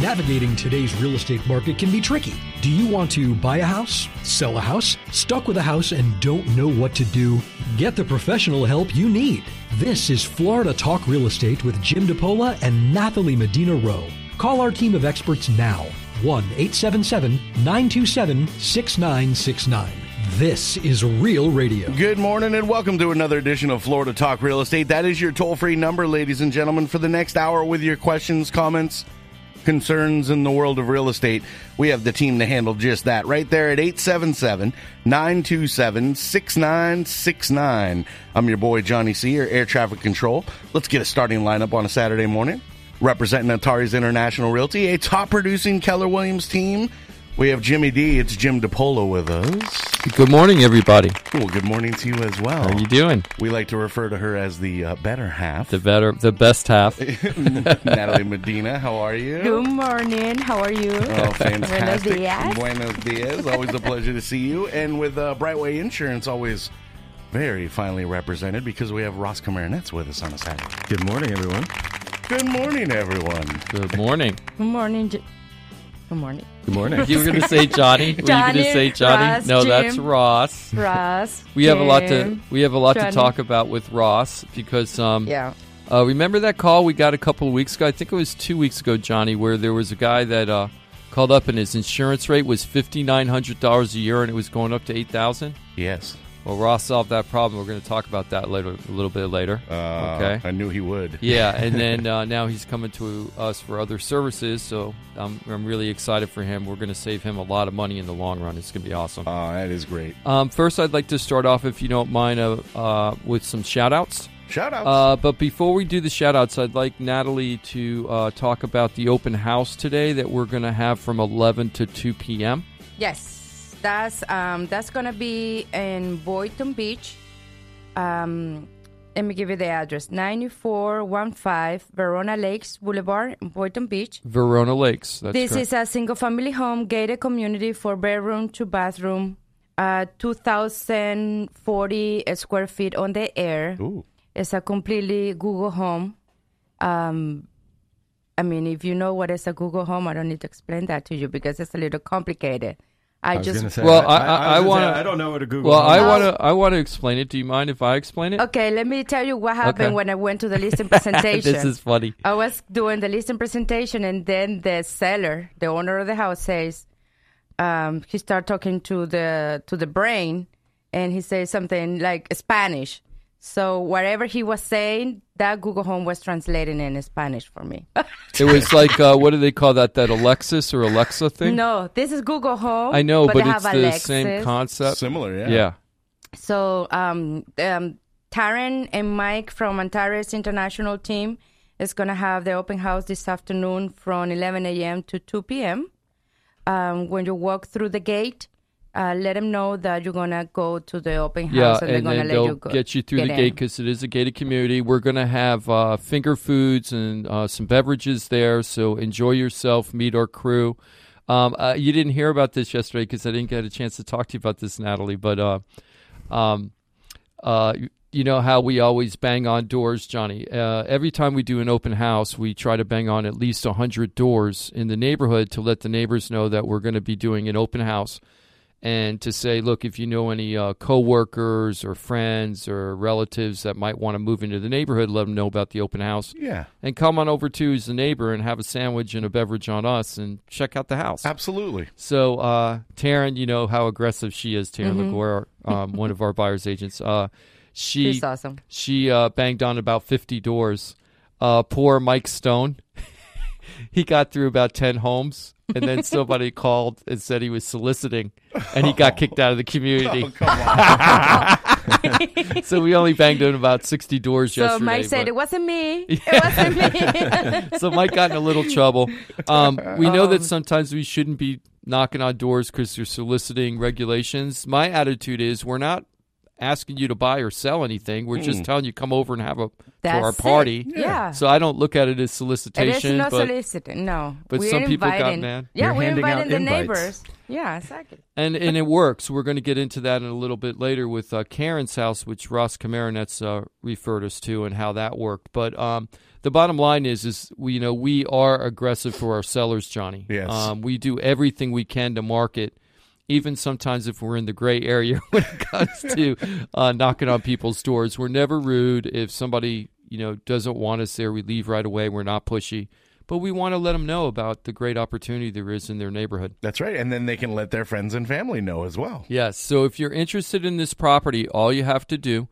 Navigating today's real estate market can be tricky. Do you want to buy a house, sell a house, stuck with a house, and don't know what to do? Get the professional help you need. This is Florida Talk Real Estate with Jim DePola and Nathalie Medina Rowe. Call our team of experts now 1 877 927 6969. This is Real Radio. Good morning and welcome to another edition of Florida Talk Real Estate. That is your toll free number, ladies and gentlemen, for the next hour with your questions, comments, concerns in the world of real estate. We have the team to handle just that right there at 877 927 6969. I'm your boy, Johnny C., your air traffic control. Let's get a starting lineup on a Saturday morning. Representing Antares International Realty, a top producing Keller Williams team. We have Jimmy D. It's Jim DePolo with us. Good morning, everybody. Well, good morning to you as well. How are you doing? We like to refer to her as the uh, better half. The better, the best half. Natalie Medina, how are you? Good morning. How are you? Oh, fantastic. Buenos dias. Buenos dias. Always a pleasure to see you. And with uh, Brightway Insurance, always very finely represented because we have Ross Camaronets with us on a Saturday. Good morning, everyone. Good morning, everyone. Good morning. Good morning. J- Good morning. Good morning. You were going to say Johnny. Were you going to say Johnny? Ross, no, that's Ross. Ross. We have a lot to we have a lot to talk about with Ross because um Yeah. uh, remember that call we got a couple of weeks ago? I think it was two weeks ago, Johnny, where there was a guy that uh, called up and his insurance rate was fifty nine hundred dollars a year and it was going up to eight thousand. Yes. Well, Ross solved that problem. We're going to talk about that later, a little bit later. Uh, okay. I knew he would. Yeah, and then uh, now he's coming to us for other services, so I'm, I'm really excited for him. We're going to save him a lot of money in the long run. It's going to be awesome. Oh, that is great. Um, first, I'd like to start off, if you don't mind, uh, uh, with some shout outs. Shout outs. Uh, but before we do the shout outs, I'd like Natalie to uh, talk about the open house today that we're going to have from 11 to 2 p.m. Yes. That's um that's gonna be in Boynton Beach. Um let me give you the address. Ninety four one five Verona Lakes Boulevard in Boynton Beach. Verona Lakes. That's this correct. is a single family home gated community for bedroom to bathroom. Uh, 2,040 square feet on the air. Ooh. It's a completely Google home. Um, I mean, if you know what is a Google home, I don't need to explain that to you because it's a little complicated. I, I was just say. Well, I, I- I- I wanna- I don't know what a Google. well, I want to I want to explain it. Do you mind if I explain it? okay. Let me tell you what happened Okay. when I went to the listing presentation. this is funny. I was doing the listing presentation, and then the seller, the owner of the house, says um, he started talking to the to the brain, and he says something like Spanish. So whatever he was saying, that Google Home was translating in Spanish for me. It was like uh, what do they call that? That Alexis or Alexa thing? no, this is Google Home. I know, but, they it's the Alexis. same concept. Similar, yeah. Yeah. So um, um, Taryn and Mike from Antares International Team is going to have the open house this afternoon from 11 a.m. to 2 p.m. Um, when you walk through the gate, uh, let them know that you're going to go to the open house Yeah, and, they're going to then let you go. get you through the get gate because it is a gated community. We're going to have uh, finger foods and uh, some beverages there, so enjoy yourself, meet our crew. Um, uh, you didn't hear about this yesterday because I didn't get a chance to talk to you about this, Natalie. But uh, um, uh, you- you know how we always bang on doors, Johnny. Uh, every time we do an open house, we try to bang on at least hundred doors in the neighborhood to let the neighbors know that we're going to be doing an open house and to say, look, if you know any uh, coworkers or friends or relatives that might want to move into the neighborhood, let them know about the open house. Yeah. And come on over to as a neighbor and have a sandwich and a beverage on us and check out the house. Absolutely. So, uh, Taryn, you know how aggressive she is, Taryn LaGuerre, um, one of our buyer's agents. Uh, she She's awesome. she uh, banged on about 50 doors. Uh, poor Mike Stone. he got through about 10 homes, and then somebody called and said he was soliciting, and he got kicked out of the community. Oh, come on. so we only banged on about 60 doors So yesterday. So Mike said, but- it wasn't me. It wasn't me. so Mike got in a little trouble. Um, we know Um, that sometimes we shouldn't be knocking on doors because they're soliciting regulations. My attitude is we're not asking you to buy or sell anything. We're just telling you come over and have a for That's our party. Yeah. So I don't look at it as solicitation. It is solicitation, not but soliciting. No. but We're some people got mad. Yeah, You're we're handing out inviting the invites. neighbors. Yeah, exactly. and and it works. We're going to get into that in a little bit later with uh, Karen's house, which Ross Camaronet's uh, referred us to, and how that worked. But um, the bottom line is, is we you know we are aggressive for our sellers, Johnny. Yes. Um, we do everything we can to market. Even sometimes if we're in the gray area when it comes to uh, knocking on people's doors, we're never rude. If somebody you know doesn't want us there, we leave right away. We're not pushy, but we want to let them know about the great opportunity there is in their neighborhood. That's right. And then they can let their friends and family know as well. Yes. So if you're interested in this property, all you have to do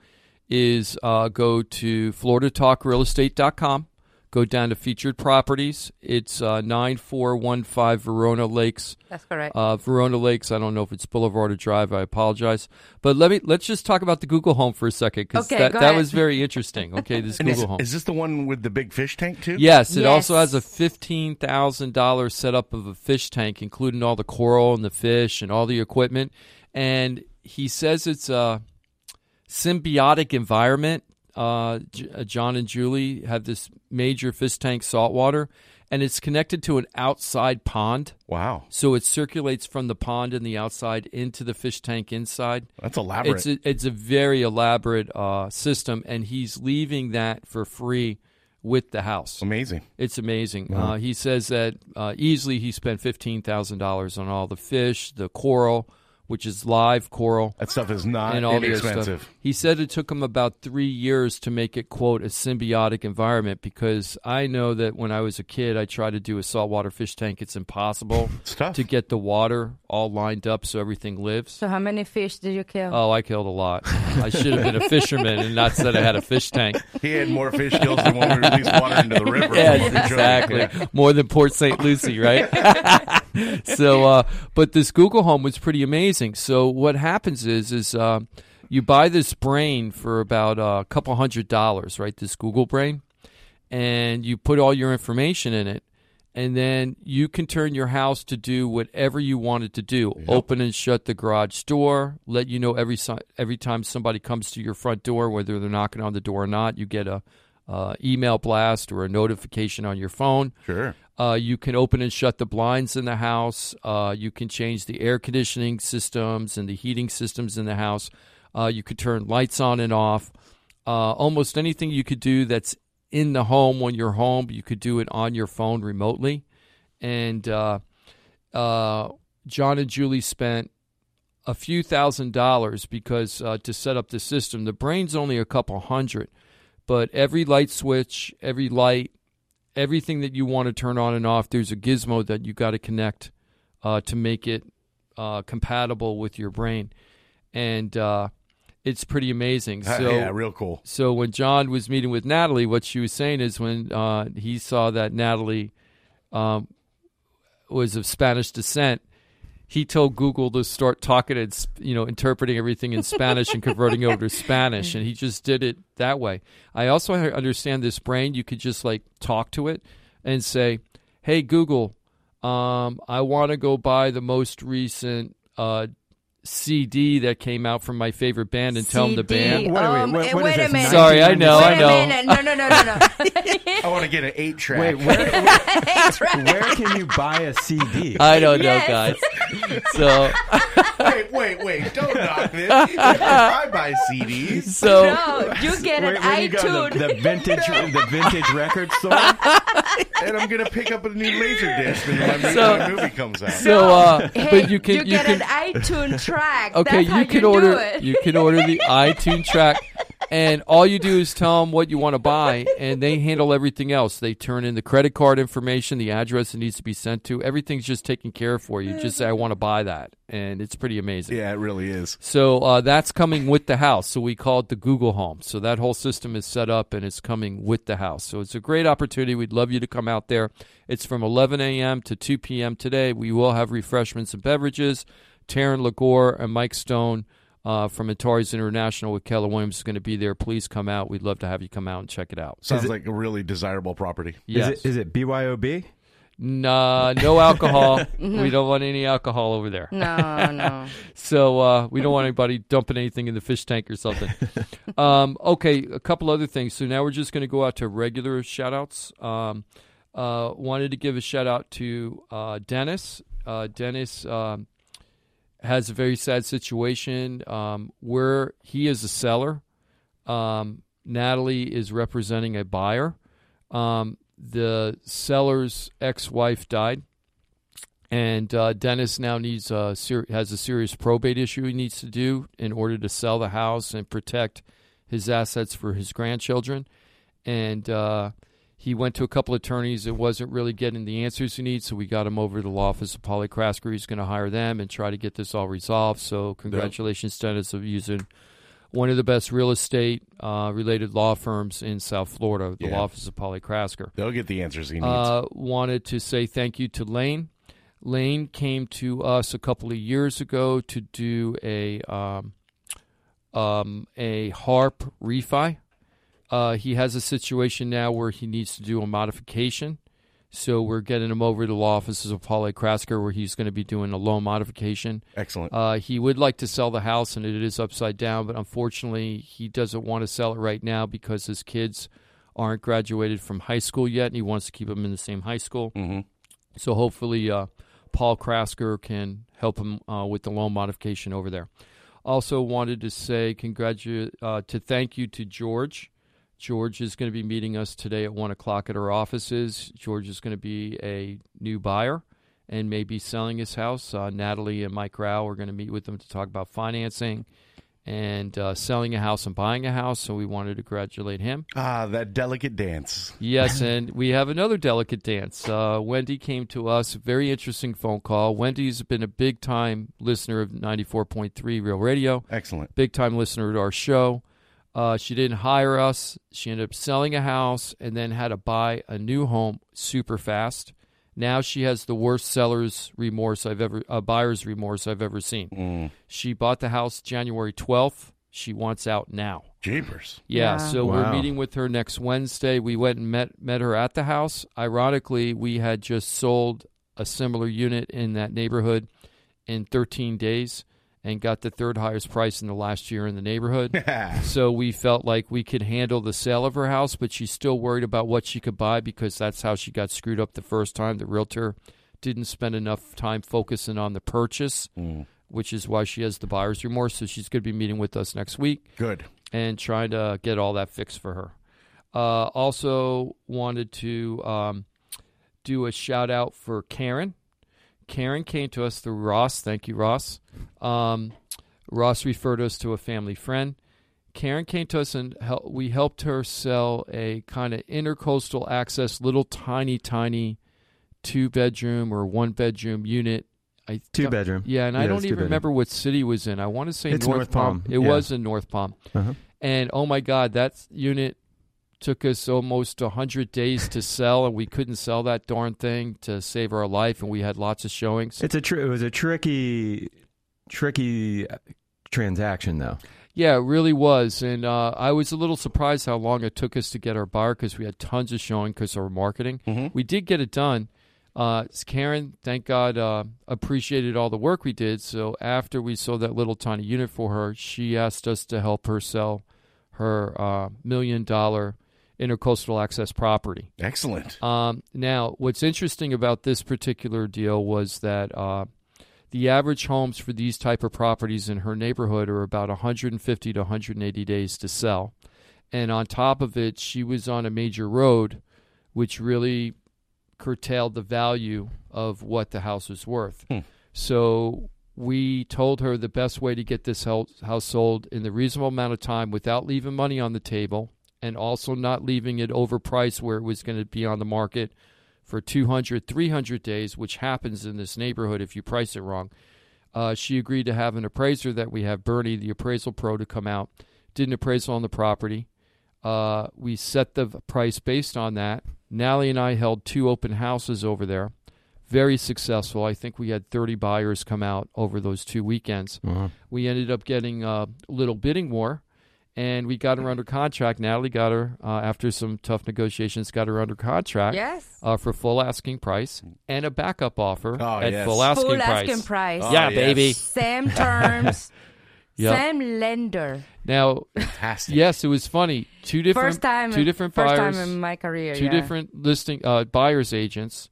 is uh, go to floridatalkrealestate.com, go down to featured properties. It's uh, 9415 Verona Lakes. That's correct. Uh, Verona Lakes. I don't know if it's Boulevard or Drive. I apologize, but let me let's just talk about the Google Home for a second because Okay, that, that was very interesting. Okay, this And is, Google Home. is this the one with the big fish tank too? Yes, it also has a fifteen thousand dollars setup of a fish tank, including all the coral and the fish and all the equipment. And he says it's a symbiotic environment. Uh, J- uh, John and Julie have this major fish tank saltwater, and it's connected to an outside pond. Wow. So it circulates from the pond and the outside into the fish tank inside. That's elaborate. It's a, it's a very elaborate uh, system, and he's leaving that for free with the house. Amazing. It's amazing. Uh, he says that uh, easily he spent fifteen thousand dollars on all the fish, the coral, which is live coral, That stuff is not and all the inexpensive. stuff. He said it took him about three years to make it quote a symbiotic environment because I know that when I was a kid, I tried to do a saltwater fish tank. It's impossible It's tough. to get the water all lined up so everything lives. so how many fish did you kill? Oh, I killed a lot. I should have been a fisherman and not said I had a fish tank. He had more fish kills than when we released water into the river. Yes, exactly. Yeah. More than Port St. Lucie, right? so, uh, but this Google Home was pretty amazing. So, what happens is, is uh, you buy this brain for about a couple hundred dollars, right? This Google brain, and you put all your information in it. And then you can turn your house to do whatever you want it to do. Open and shut the garage door. Let you know every every time somebody comes to your front door, whether they're knocking on the door or not. You get a uh, email blast or a notification on your phone. Sure. Uh, you can open and shut the blinds in the house. Uh, you can change the air conditioning systems and the heating systems in the house. Uh, you could turn lights on and off. Uh, almost anything you could do that's in the home when you're home, you could do it on your phone remotely. And uh, uh, John and Julie spent a few thousand dollars because uh, to set up the system. The brain's only a couple hundred, but every light switch, every light, everything that you want to turn on and off, there's a gizmo that you got to connect uh, to make it compatible with your brain, and uh, it's pretty amazing. So yeah, real cool. so when John was meeting with Natalie, what she was saying is when uh, he saw that Natalie um, was of Spanish descent, he told Google to start talking and you know interpreting everything in Spanish and converting over to Spanish, and he just did it that way. I also understand this brain; you could just like talk to it and say, "Hey Google, um, I want to go buy the most recent." Uh, CD that came out from my favorite band and tell them the CD. band. Wait, wait, Um, what- what is wait a minute. Sorry, I know, Wait I a know. minute. No, no, no, no, no. I want to get an eight track. Wait, where, That's right. where can you buy a CD? I don't Yes. know, guys. So, wait, wait, wait! Don't knock this. I buy CDs. so No, you get Where, an where you iTunes. the, the vintage the vintage record store? and I'm gonna pick up a new laser disc when my, movie- So- movie comes out. so, uh, Hey, but you can you, get can an iTunes track. okay, That's how you can do order it. you can order the iTunes track, and all you do is tell them what you want to buy, and they handle everything else. They turn in the credit card information, the address it needs to be sent to. Everything's just taken care of for you. Just say I want to buy that, and it's pretty amazing. yeah, it really is. So uh, that's coming with the house. So we call it the Google Home. So that whole system is set up and it's coming with the house. So it's a great opportunity. We'd love you to come out there. It's from 11 a.m. to 2 p.m. today. We will have refreshments and beverages. Taryn Lagore and Mike Stone uh, from Antares International with Keller Williams is going to be there. Please come out. We'd love to have you come out and check it out. Sounds it- like a really desirable property. Yes. Is it is it BYOB? Nah, no alcohol. we don't want any alcohol over there. No, no. So uh, we don't want anybody dumping anything in the fish tank or something. um, okay, a couple other things. So now we're just going to go out to regular shout outs. Um, uh, wanted to give a shout out to uh, Dennis. Uh, Dennis um, has a very sad situation um, where he is a seller. Um, Natalie is representing a buyer. Um, the seller's ex-wife died, and uh, Dennis now needs a ser- has a serious probate issue he needs to do in order to sell the house and protect his assets for his grandchildren. And uh, he went to a couple attorneys and wasn't really getting the answers he needs, so we got him over to the law office of Paul A. Krasker. He's going to hire them and try to get this all resolved. So congratulations, Dennis, of using one of the best real estate uh, related law firms in South Florida, the Yeah. law office of Paul A. Krasker. They'll get the answers he needs. Uh, wanted to say thank you to Lane. Lane came to us a couple of years ago to do a um, um, a harp refi. Uh, he has a situation now where he needs to do a modification. So we're getting him over to the law offices of Paul A. Krasker where he's going to be doing a loan modification. Excellent. Uh, he would like to sell the house, and it is upside down, but unfortunately, he doesn't want to sell it right now because his kids aren't graduated from high school yet, and he wants to keep them in the same high school. hmm So hopefully, uh, Paul Krasker can help him uh, with the loan modification over there. Also, wanted to say congratu- uh, to thank you to George. George is going to be meeting us today at one o'clock at our offices. George is going to be a new buyer and may be selling his house. Uh, Natalie and Mike Rao are going to meet with him to talk about financing and uh, selling a house and buying a house. So we wanted to congratulate him. Ah, that delicate dance. Yes, and we have another delicate dance. Uh, Wendy came to us, very interesting phone call. Wendy's been a big time listener of 94.3 Real Radio, Excellent. big time listener to our show. Uh, she didn't hire us. She ended up selling a house and then had to buy a new home super fast. Now she has the worst seller's remorse I've ever, uh, buyer's remorse I've ever seen. Mm. She bought the house January 12th. She wants out now. Jeepers. Yeah, Yeah. so we're meeting with her next Wednesday. We went and met met her at the house. Ironically, we had just sold a similar unit in that neighborhood in 13 days and got the third highest price in the last year in the neighborhood. so we felt like we could handle the sale of her house, but she's still worried about what she could buy because that's how she got screwed up the first time. The realtor didn't spend enough time focusing on the purchase, Mm. which is why she has the buyer's remorse. So she's going to be meeting with us next week Good. and trying to get all that fixed for her. Uh, also, wanted to um, do a shout out for Karen. Karen came to us through Ross. Thank you, Ross. Um, Ross referred us to a family friend. Karen came to us and we helped her sell a kind of intercoastal access, little tiny, tiny two bedroom or one bedroom unit. I Two bedroom. Yeah, and I don't even remember what city was in. I want to say North, North Palm. Palm, It yeah. was in North Palm. Uh-huh. And oh my God, that unit took us almost 100 days to sell, and we couldn't sell that darn thing to save our life, and we had lots of showings. It's a tr- it was a tricky, tricky uh, transaction though. Yeah, it really was. And uh, I was a little surprised how long it took us to get our buyer because we had tons of showing because of our marketing. Mhm. We did get it done. Uh, Karen, thank God, uh, appreciated all the work we did. So after we sold that little tiny unit for her, she asked us to help her sell her uh, million dollar intercoastal access property. Excellent. Um, now, what's interesting about this particular deal was that uh, the average homes for these type of properties in her neighborhood are about 150 to 180 days to sell, and on top of it, she was on a major road, which really curtailed the value of what the house was worth. Hmm. So we told her the best way to get this house sold in the reasonable amount of time without leaving money on the table and also not leaving it overpriced where it was going to be on the market for 200, 300 days, which happens in this neighborhood if you price it wrong. Uh, she agreed to have an appraiser that we have, Bernie, the appraisal pro, to come out. Did an appraisal on the property. Uh, we set the price based on that. Nally and I held two open houses over there. Very successful. I think we had 30 buyers come out over those two weekends. Uh-huh. We ended up getting a little bidding war, and we got her under contract. Natalie got her uh, after some tough negotiations. Got her under contract. Yes. Uh, for full asking price and a backup offer Oh, at yes. full asking Full price. asking price. Oh, yeah, yes. baby. Same terms. Yep. Same lender. Now, Fantastic. yes, it was funny. Two different, First time. two different first buyers, time in my career. two yeah. different listing uh, buyers agents,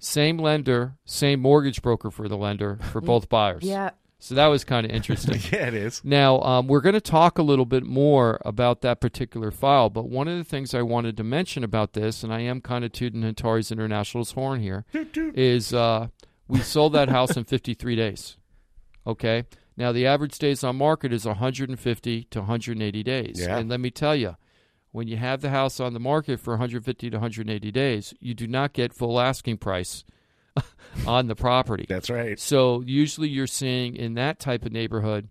same lender, same mortgage broker for the lender for both buyers. Yeah. So that was kind of interesting. Yeah, it is. Now, um, we're going to talk a little bit more about that particular file, but one of the things I wanted to mention about this, and I am kind of tooting Antares International's horn here, is uh, we sold that house in 53 days. Okay? Now, the average days on market is 150 to 180 days. Yeah. And let me tell you, when you have the house on the market for 150 to 180 days, you do not get full asking price on the property. That's right. So usually you're seeing in that type of neighborhood,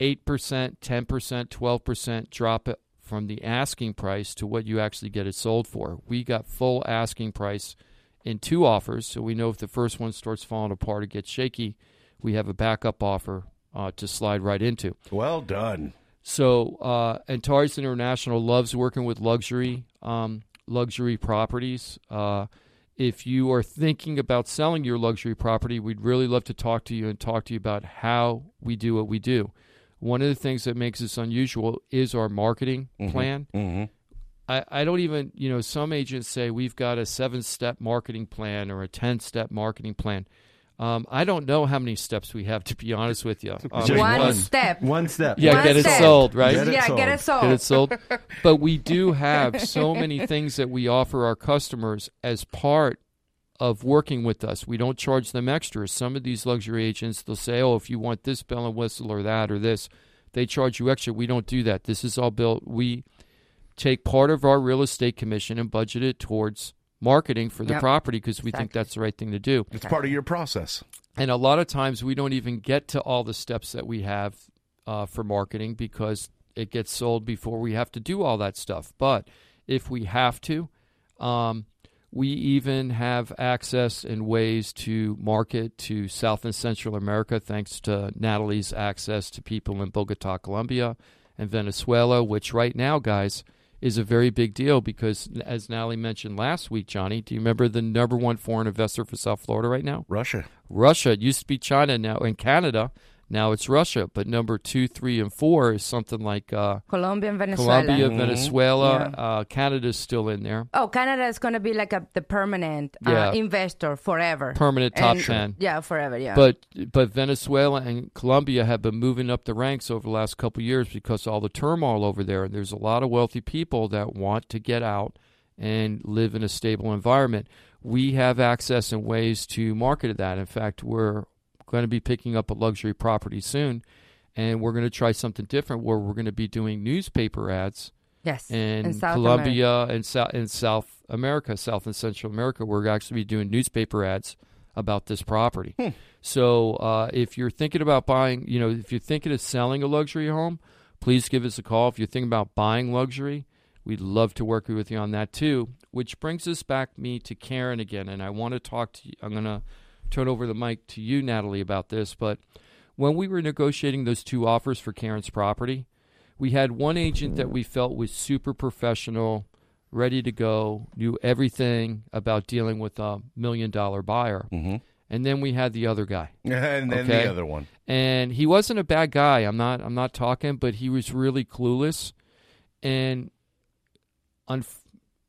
eight percent, ten percent, twelve percent drop it from the asking price to what you actually get it sold for. We got full asking price in two offers, so we know if the first one starts falling apart or gets shaky, we have a backup offer uh, to slide right into. Well done. So uh, Antares International loves working with luxury um, luxury properties. Uh, if you are thinking about selling your luxury property, we'd really love to talk to you and talk to you about how we do what we do. One of the things that makes us unusual is our marketing plan. Mm-hmm. I, I don't even, you know, some agents say we've got a seven step marketing plan or a 10 step marketing plan. Um, I don't know how many steps we have, to be honest with you. Um, One one. step. One step. yeah, One get it sold, right? Get it yeah, sold. get it sold. get it sold. But we do have so many things that we offer our customers as part of working with us. We don't charge them extra. Some of these luxury agents, they'll say, "Oh, if you want this bell and whistle or that or this, they charge you extra." We don't do that. This is all built. We take part of our real estate commission and budget it towards marketing for the Yep. property because we think that's the right thing to do. It's part of your process. And a lot of times we don't even get to all the steps that we have uh, for marketing because it gets sold before we have to do all that stuff. But if we have to, um, we even have access and ways to market to South and Central America thanks to Natalie's access to people in Bogota, Colombia, and Venezuela, which right now, guys, is a very big deal because, as Natalie mentioned last week, Johnny, do you remember the number one foreign investor for South Florida right now? Russia. Russia. It used to be China now and Canada. Now it's Russia. But number two, three, and four is something like uh, Colombia and Venezuela. Colombia, Mhm. Venezuela. Yeah. Uh, Canada's still in there. Oh, Canada is going to be like a, the permanent Yeah. uh, investor forever. Permanent top And- 10. Yeah, forever. Yeah. But but Venezuela and Colombia have been moving up the ranks over the last couple of years because of all the turmoil over there. And there's a lot of wealthy people that want to get out and live in a stable environment. We have access and ways to market that. In fact, we're going to be picking up a luxury property soon, and we're going to try something different where we're going to be doing newspaper ads yes. in, South Colombia and South in South America, South and Central America, we're actually be doing newspaper ads about this property. So uh, if you're thinking about buying, you know, if you're thinking of selling a luxury home, please give us a call. If you're thinking about buying luxury, we'd love to work with you on that too. Which brings us back me to Karen again, and I want to talk to you. I'm going to turn over the mic to you, Natalie, about this. But when we were negotiating those two offers for Karen's property, we had one agent that we felt was super professional, ready to go, knew everything about dealing with a million dollar buyer. Mhm. And then we had the other guy. And then Okay. the other one. And he wasn't a bad guy. I'm not I'm not talking, but he was really clueless and un-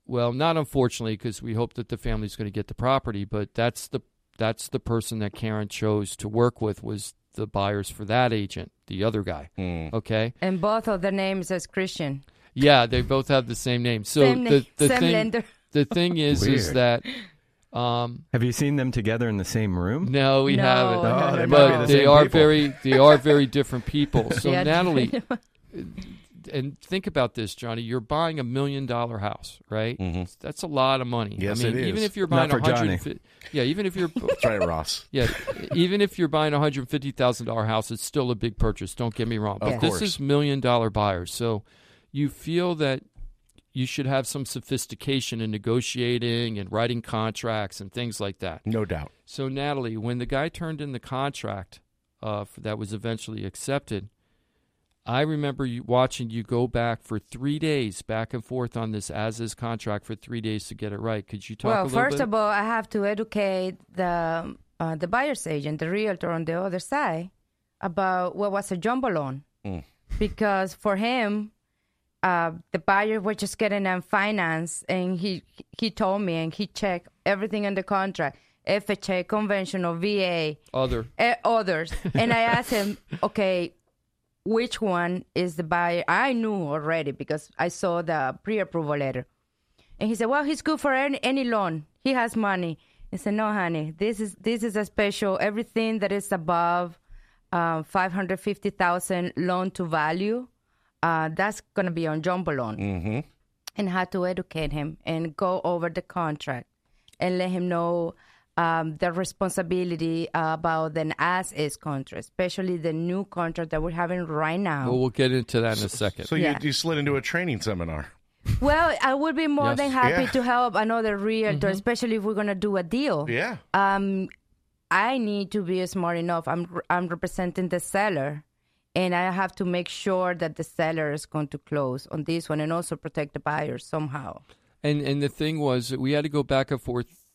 well, not unfortunately because we hope that the family's going to get the property, but that's the that's the person that Karen chose to work with was the buyers for that agent, the other guy. Hmm. Okay? and both of the names is Christian. Yeah, they both have the same name. So same the the same thing lender. the thing is is that um Have you seen them together in the same room? no, we No, haven't. no, Oh, no, they no. but the they are people. very they are very different people. So Yeah, Natalie, and think about this, Johnny. You're buying a million dollar house, right? Mhm. That's a lot of money. Yes, I mean, it even if you're buying a hundred, yeah, even if you're That's right, Ross. yeah, even if you're buying a hundred fifty thousand dollar house, it's still a big purchase. Don't get me wrong, Of but this is million dollar buyers. So you feel that you should have some sophistication in negotiating and writing contracts and things like that. No doubt. So Natalie, when the guy turned in the contract uh, that was eventually accepted, I remember you watching you go back for three days, back and forth on this as is contract for three days to get it right. Could you talk well, a little first bit? of all, I have to educate the uh, the buyer's agent, the realtor on the other side, about what was a jumbo loan, because for him, uh, the buyer was just getting them finance, and he he told me and he checked everything in the contract, FHA, conventional, VA, Other. eh, others, and I asked him, okay, which one is the buyer? I knew already because I saw the pre-approval letter. And he said, "Well, he's good for any, any loan. He has money." I said, "No, honey. This is this is a special. Everything that is above uh, five hundred fifty thousand loan to value, uh, that's gonna be on jumbo loan." Mm-hmm. And had to educate him and go over the contract and let him know um, the responsibility about an as-is contract, especially the new contract that we're having right now. Well, we'll get into that in a second. So Yeah. you, you slid into a training seminar. Well, I would be more Yes. than happy Yeah. to help another realtor, especially if we're gonna do a deal. Yeah. Um, I need to be smart enough. I'm I'm representing the seller, and I have to make sure that the seller is going to close on this one, and also protect the buyer somehow. And and the thing was we had to go back and forth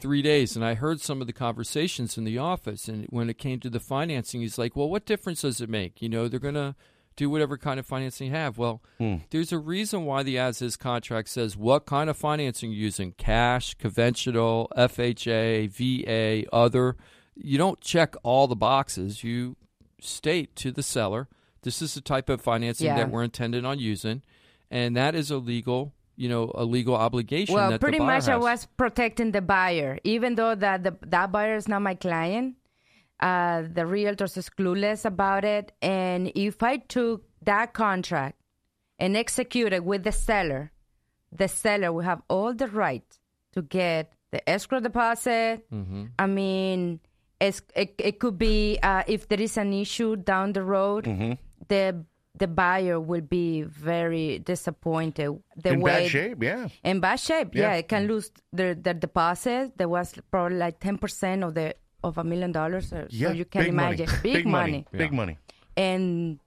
three days, and I heard some of the conversations in the office. And when it came to the financing, he's like, "Well, what difference does it make? You know, they're gonna do whatever kind of financing you have." Well, hmm. there's a reason why the as-is contract says what kind of financing you're using: cash, conventional, FHA, VA, other. You don't check all the boxes. You state to the seller, "This is the type of financing Yeah. that we're intended on using," and that is a legal you know a legal obligation Well, that pretty the buyer much I was protecting the buyer, even though that the, that buyer is not my client. Uh, the realtor is clueless about it, and if I took that contract and executed with the seller, the seller will have all the right to get the escrow deposit. Mm-hmm. I mean, it's, it it could be uh, if there is an issue down the road, Mm-hmm. the the buyer will be very disappointed. The In way bad shape, yeah. in bad shape. Yeah, Yeah. it can lose their their deposit. There was probably like ten percent of the of a million dollars. So Yeah. you can big imagine money. big, money. Big money. and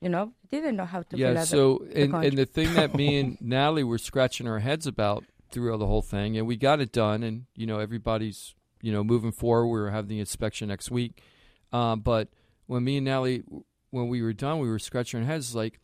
you know didn't know how to fill yeah out so the, the and, contract. and the thing that me and natalie were scratching our heads about through the whole thing and we got it done and you know everybody's you know moving forward We're having the inspection next week um, but when me and natalie when we were done we were scratching our heads like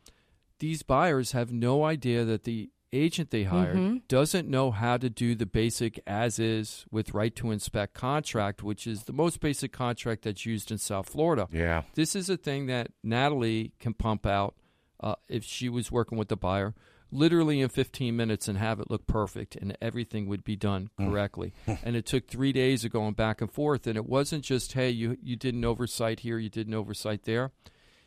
these buyers have no idea that the agent they hired Mm-hmm. doesn't know how to do the basic as is with right to inspect contract which is the most basic contract that's used in south florida Yeah. this is a thing that Natalie can pump out uh, if she was working with the buyer literally in 15 minutes and have it look perfect and everything would be done correctly. and it took three days of going back and forth. And it wasn't just, hey, you, you did an oversight here, you did an oversight there.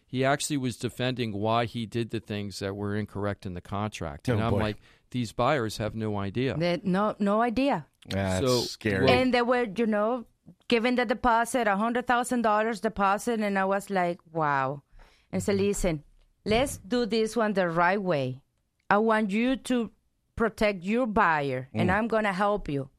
He actually was defending why he did the things that were incorrect in the contract. And Oh, I'm boy. like, these buyers have no idea. They had no no idea. That's So- scary. Well- and they were, you know, giving the deposit, a hundred thousand dollars deposit, and I was like, wow. And so mm-hmm. listen, let's do this one the right way. I want you to protect your buyer, and mm. I'm gonna help you.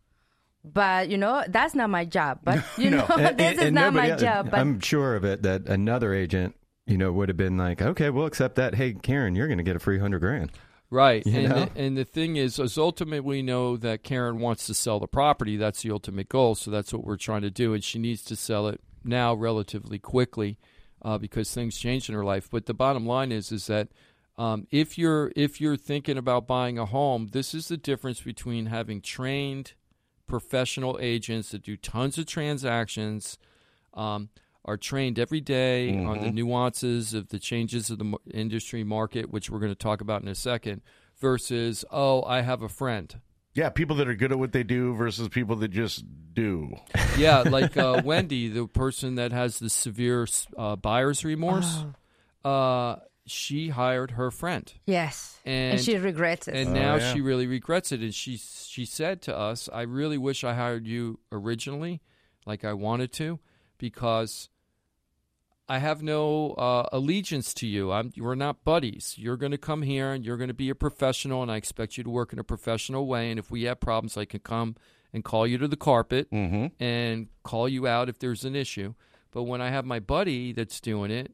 But you know, that's not my job. But you know, And- this and- is and not my nobody- job. But I'm sure of it that another agent, you know, it would have been like, okay, we'll accept that. Hey, Karen, you're going to get a free hundred grand. Right. You and, the, and the thing is, is ultimately we know that Karen wants to sell the property. That's the ultimate goal. So that's what we're trying to do. And she needs to sell it now relatively quickly uh, because things change in her life. But the bottom line is, is that um, if you're if you're thinking about buying a home, this is the difference between having trained professional agents that do tons of transactions. Um, are trained every day on the nuances of the changes of the industry market, which we're going to talk about in a second, versus, oh, I have a friend. yeah, people that are good at what they do versus people that just do. Yeah, like uh, Wendy, the person that has the severe uh, buyer's remorse, uh, she hired her friend. yes, and, And- she regrets it. And now yeah. she really regrets it. And she she said to us, "I really wish I hired you originally, like I wanted to, because I have no uh, allegiance to you. I'm we're not buddies. You're going to come here and you're going to be a professional, and I expect you to work in a professional way. And if we have problems, I can come and call you to the carpet and call you out if there's an issue. But when I have my buddy that's doing it."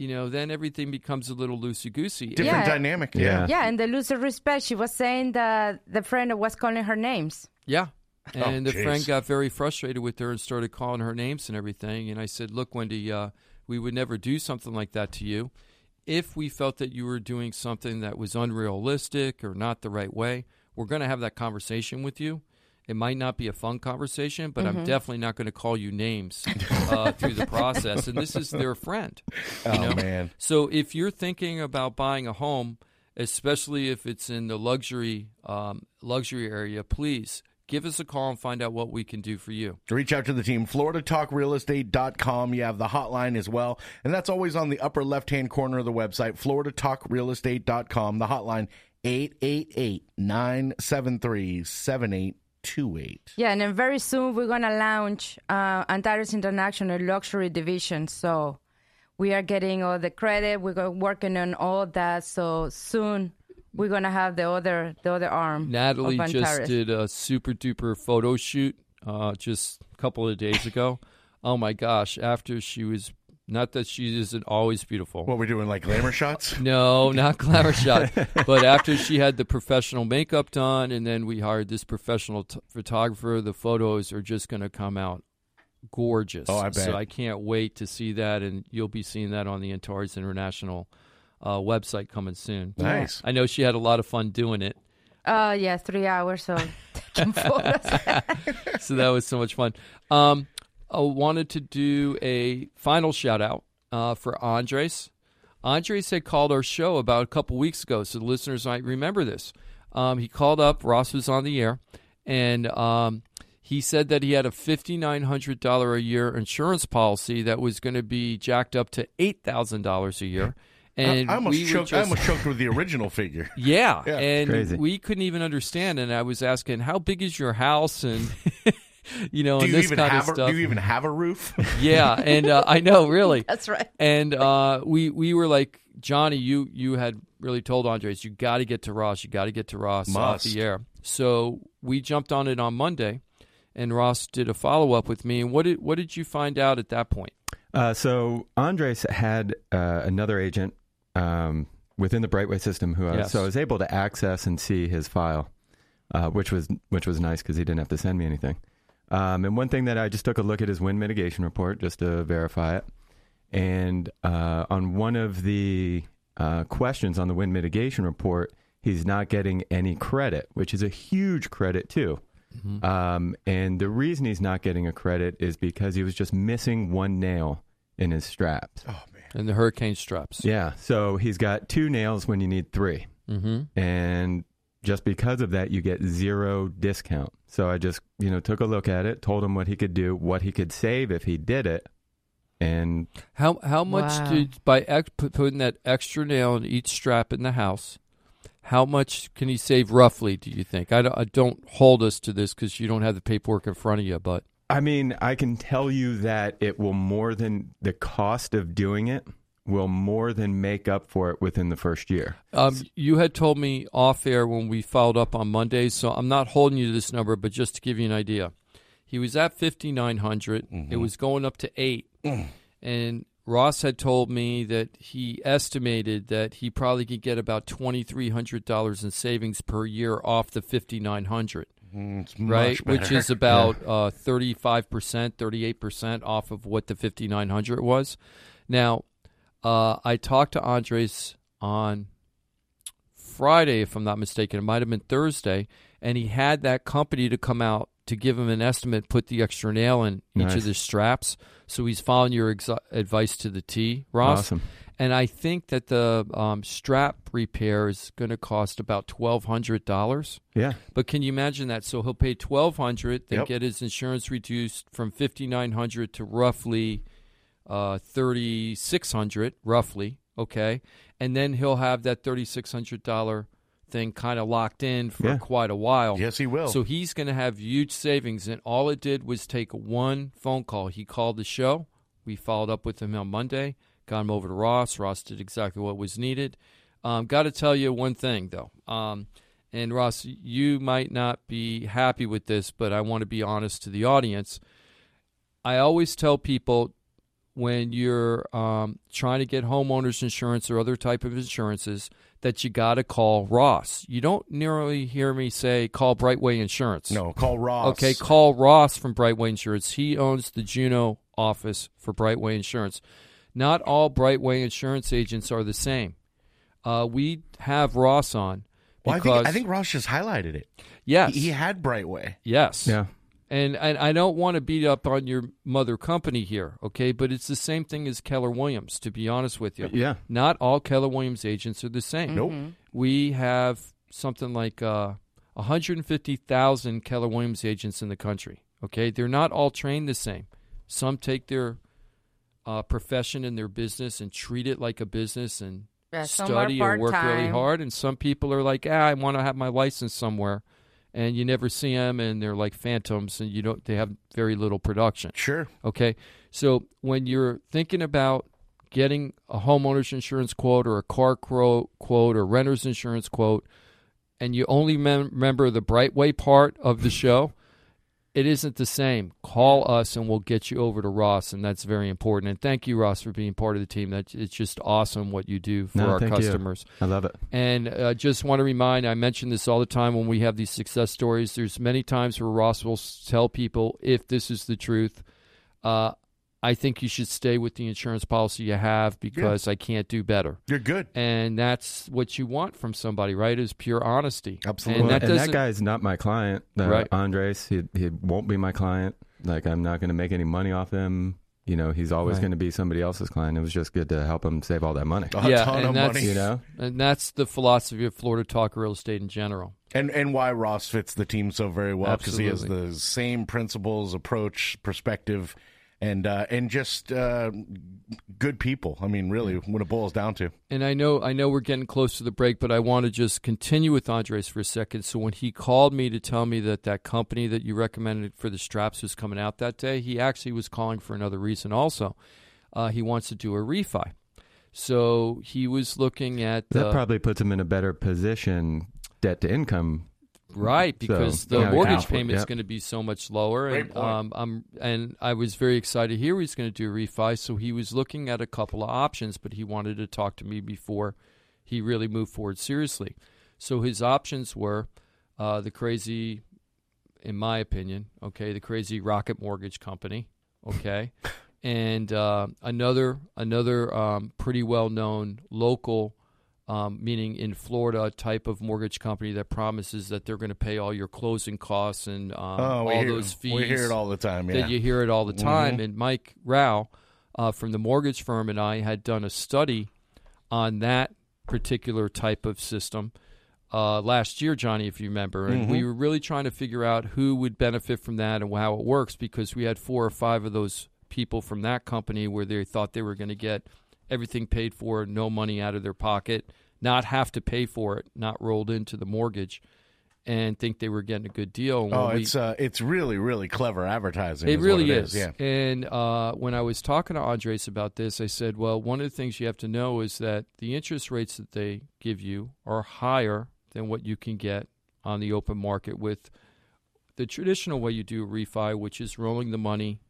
you know, then everything becomes a little loosey goosey. Different Yeah. dynamic. Yeah. Yeah, and the lose of respect. She was saying that the friend was calling her names. Yeah. And the jeez. friend got very frustrated with her and started calling her names and everything. And I said, Look, Wendy, uh, we would never do something like that to you. If we felt that you were doing something that was unrealistic or not the right way, we're going to have that conversation with you. It might not be a fun conversation, but I'm definitely not going to call you names uh, through the process. And this is their friend. You Oh know? man. So if you're thinking about buying a home, especially if it's in the luxury um, luxury area, please give us a call and find out what we can do for you. Reach out to the team, floridatalkrealestate.com. You have the hotline as well. And that's always on the upper left hand corner of the website, floridatalkrealestate.com. The hotline, 888 973 7828. Yeah, and then very soon we're gonna launch uh, Antares International Luxury Division. So we are getting all the credit. We're working on all that. So soon we're gonna have the other the other arm. Natalie just did a super duper photo shoot uh, just a couple of days ago. oh my gosh! After she was not that she isn't always beautiful. What we're doing, like glamour shots? No, not glamour shot. But after she had the professional makeup done, and then we hired this professional t- photographer, the photos are just going to come out gorgeous. Oh, I bet. So I can't wait to see that, and you'll be seeing that on the Antares International uh, website coming soon. Nice. I know she had a lot of fun doing it. Uh, yeah, three hours of taking photos. so that was so much fun. Um, I wanted to do a final shout out uh, for Andres. Andres had called our show about a couple weeks ago, so the listeners might remember this. Um, he called up, Ross was on the air, and um, he said that he had a $5,900 a year insurance policy that was going to be jacked up to $8,000 a year. And I, I almost we were choked. I almost choked with the original figure. yeah, Yeah. and Crazy. we couldn't even understand. And I was asking, "How big is your house?" And you know, Do and you this even kind have? of A, stuff. do you even have a roof? yeah, and uh, I know, really. That's right. And uh, we we were like, Johnny, you you had really told Andres, you got to get to Ross. You got to get to Ross off the air. So we jumped on it on Monday, and Ross did a follow up with me. And what did what did you find out at that point? Uh, so Andres had uh, another agent um, within the Brightway system who I, Yes. so I was able to access and see his file, uh, which was which was nice because he didn't have to send me anything. Um, and one thing that I just took a look at his wind mitigation report just to verify it, and uh, on one of the uh, questions on the wind mitigation report, he's not getting any credit, which is a huge credit too. Um, and the reason he's not getting a credit is because he was just missing one nail in his straps. oh man. And the hurricane straps. Yeah, so he's got two nails when you need three, Mm-hmm. and just because of that, you get zero discount. So I just you know took a look at it, told him what he could do, what he could save if he did it, and How how much Wow. did by ex, putting that extra nail in each strap in the house? How much can he save roughly? Do you think? I don't, I don't hold us to this because you don't have the paperwork in front of you, but I mean, I can tell you that it will more than the cost of doing it will more than make up for it within the first year. um, you had told me off air when we followed up on Monday, so I'm not holding you to this number, but just to give you an idea, he was at 5,900. It was going up to eight, and Ross had told me that he estimated that he probably could get about twenty three hundred dollars in savings per year off the 5,900. Mm, right? much Which is about uh, 35%, 38% off of what the 5900 was. Now, uh, I talked to Andres on Friday, if I'm not mistaken. It might have been Thursday. And he had that company to come out to give him an estimate, put the extra nail in each Nice. of the straps. So he's following your ex- advice to the T, Ross. Awesome. And I think that the um, strap repair is going to cost about $1,200. Yeah. But can you imagine that? So he'll pay twelve hundred, then Yep. get his insurance reduced from fifty nine hundred to roughly uh, thirty six hundred, roughly. Okay, and then he'll have that thirty six hundred dollar thing kind of locked in for Yeah. quite a while. Yes, he will. So he's going to have huge savings, and all it did was take one phone call. He called the show. We followed up with him on Monday. Got him over to Ross. Ross did exactly what was needed. Um, Got to tell you one thing though, um, and Ross, you might not be happy with this, but I want to be honest to the audience. I always tell people when you're um, trying to get homeowners insurance or other type of insurances that you got to call Ross. You don't nearly hear me say call Brightway Insurance. No, call Ross. Okay, call Ross from Brightway Insurance. He owns the Juneau office for Brightway Insurance. Not all Brightway insurance agents are the same. Uh, we have Ross on Well, I think I think Ross just highlighted it. yes, He, he had Brightway. yes, Yeah. and, and I don't want to beat up on your mother company here, okay? But it's the same thing as Keller Williams, to be honest with you. Yeah. Not all Keller Williams agents are the same. Nope. We have something like uh, 150,000 Keller Williams agents in the country, okay? They're not all trained the same. Some take their uh, profession and their business and treat it like a business and Yeah, study or work really hard. And some people are like, ah, I want to have my license somewhere. And you never see them, and they're like phantoms, and you don't. They have very little production. Sure. Okay, so when you're thinking about getting a homeowner's insurance quote or a car quote, quote or renter's insurance quote, and you only mem- remember the Brightway part of the show, it isn't the same. Call us and we'll get you over to Ross, and that's very important. And thank you, Ross, for being part of the team. That it's just awesome what you do for No, our thank you. customers. I love it. And uh, just want to remind, I mention this all the time when we have these success stories. There's many times where Ross will tell people, if this is the truth, uh, I think you should stay with the insurance policy you have because I can't do better. You're good. And that's what you want from somebody, right? Is pure honesty. Absolutely. And that and doesn't. that guy's not my client. Uh, Right. Andres, he he won't be my client. Like I'm not going to make any money off him. You know, he's always Right. going to be somebody else's client. It was just good to help him save all that money. A Yeah, ton and of that's- money. You know, and that's the philosophy of Florida Talk Real Estate in general. And and why Ross fits the team so very well because he has the same principles, approach, perspective, and uh, and just uh, good people. I mean, really, when it boils down to. And I know I know we're getting close to the break, but I want to just continue with Andres for a second. So when he called me to tell me that that company that you recommended for the straps was coming out that day, he actually was calling for another reason. Also, uh, he wants to do a refi. So he was looking at that uh, probably puts him in a better position, debt to income. Right, because So, the yeah, mortgage account for payment is yep. going to be so much lower, Great and point. um, I'm and I was very excited to hear he's going to do a refi. So he was looking at a couple of options, but he wanted to talk to me before he really moved forward seriously. So his options were uh, the crazy, in my opinion, okay, the crazy Rocket Mortgage Company, okay, and uh, another another um, pretty well known local um, meaning in Florida, type of mortgage company that promises that they're going to pay all your closing costs and um, Oh, all hear, those fees. We hear it all the time. Yeah. You hear it all the time. Mhm. And Mike Rao uh, from the mortgage firm and I had done a study on that particular type of system uh, last year, Johnny, if you remember. And we were really trying to figure out who would benefit from that and how it works because we had four or five of those people from that company where they thought they were going to get everything paid for, no money out of their pocket, not have to pay for it, not rolled into the mortgage, and think they were getting a good deal. And oh, when we- it's uh, it's really really clever advertising. it is really it is. Yeah. And uh, when I was talking to Andres about this, I said, well, one of the things you have to know is that the interest rates that they give you are higher than what you can get on the open market with the traditional way you do a refi, which is rolling the money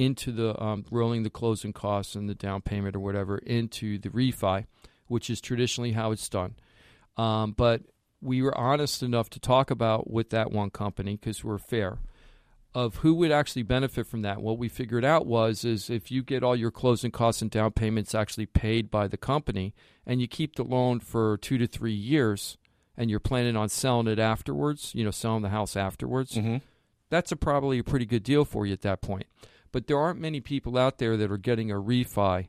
into the um, rolling the closing costs and the down payment or whatever into the refi, which is traditionally how it's done. Um, but we were honest enough to talk about with that one company because we're fair of who would actually benefit from that. What we figured out was is if you get all your closing costs and down payments actually paid by the company and you keep the loan for 2 to 3 years and you're planning on selling it afterwards, you know, selling the house afterwards, that's a probably a pretty good deal for you at that point. But there aren't many people out there that are getting a refi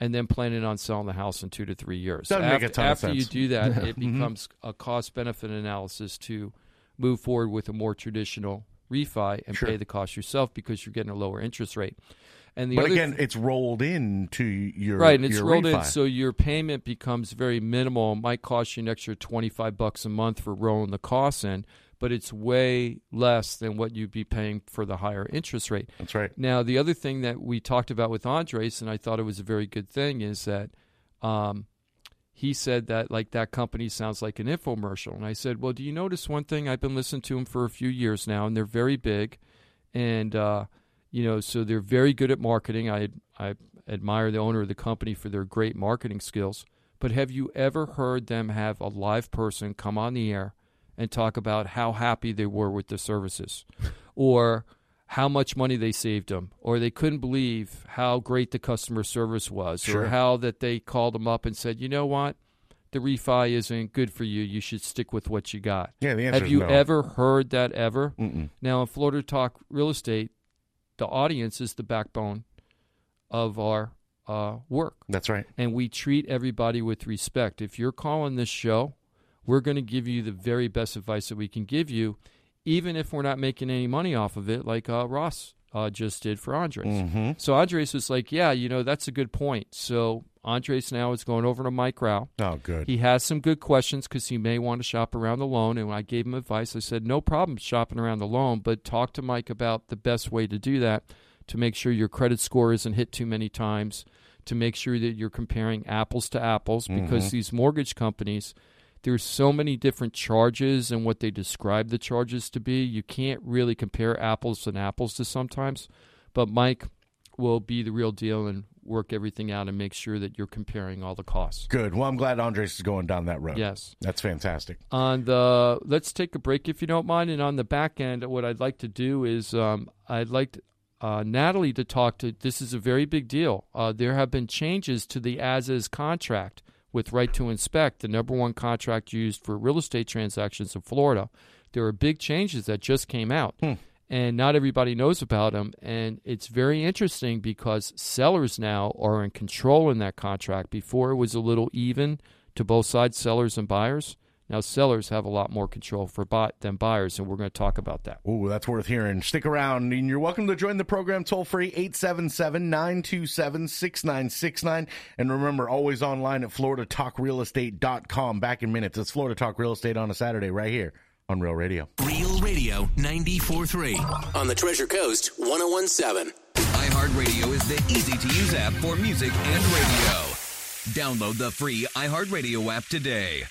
and then planning on selling the house in 2 to 3 years. Doesn't make after a ton of after you do that, it mm-hmm. becomes a cost benefit analysis to move forward with a more traditional refi and Sure. pay the cost yourself because you're getting a lower interest rate. And But again, th- it's rolled into your right, and it's rolled in, so your payment becomes very minimal. It might cost you an extra twenty five bucks a month for rolling the costs in, but it's way less than what you'd be paying for the higher interest rate. That's right. Now, the other thing that we talked about with Andres, and I thought it was a very good thing, is that um, he said that like that company sounds like an infomercial, and I said, well, do you notice one thing? I've been listening to them for a few years now, and they're very big, and uh, you know, so they're very good at marketing. I I admire the owner of the company for their great marketing skills. But have you ever heard them have a live person come on the air and talk about how happy they were with the services or how much money they saved them or they couldn't believe how great the customer service was Sure. or how that they called them up and said, "You know what? The refi isn't good for you. You should stick with what you got." Yeah, the answer Have you no. ever heard that ever? Mm-mm. Now, in Florida Talk Real Estate, the audience is the backbone of our uh, work, That's right. and we treat everybody with respect. If you're calling this show, we're going to give you the very best advice that we can give you, even if we're not making any money off of it, like uh, Ross uh, just did for Andres. Mm-hmm. So Andres was like, "Yeah, you know, that's a good point." So Andres now is going over to Mike Rao. Oh, good. He has some good questions because he may want to shop around the loan. And when I gave him advice, I said, no problem shopping around the loan, but talk to Mike about the best way to do that to make sure your credit score isn't hit too many times, to make sure that you're comparing apples to apples mm-hmm. because these mortgage companies, there's so many different charges and what they describe the charges to be. You can't really compare apples and apples to sometimes. But Mike will be the real deal and work everything out and make sure that you're comparing all the costs. Good. Well, I'm glad Andres is going down that road. Yes. That's fantastic. On the let's take a break if you don't mind. And on the back end, what I'd like to do is um, I'd like uh, Natalie to talk to. This is a very big deal. Uh, there have been changes to the as is contract with right to inspect, the number one contract used for real estate transactions in Florida. There are big changes that just came out. And not everybody knows about them. And it's very interesting because sellers now are in control in that contract. Before it was a little even to both sides, sellers and buyers. Now sellers have a lot more control for buy- than buyers, and we're going to talk about that. Ooh, that's worth hearing. Stick around, and you're welcome to join the program toll free 877 927 6969. And remember, always online at floridatalkrealestate.com. Back in minutes. It's Florida Talk Real Estate on a Saturday right here on Real Radio. Real Radio 94.3. On the Treasure Coast 1017. iHeartRadio is the easy to use app for music and radio. Download the free iHeartRadio app today.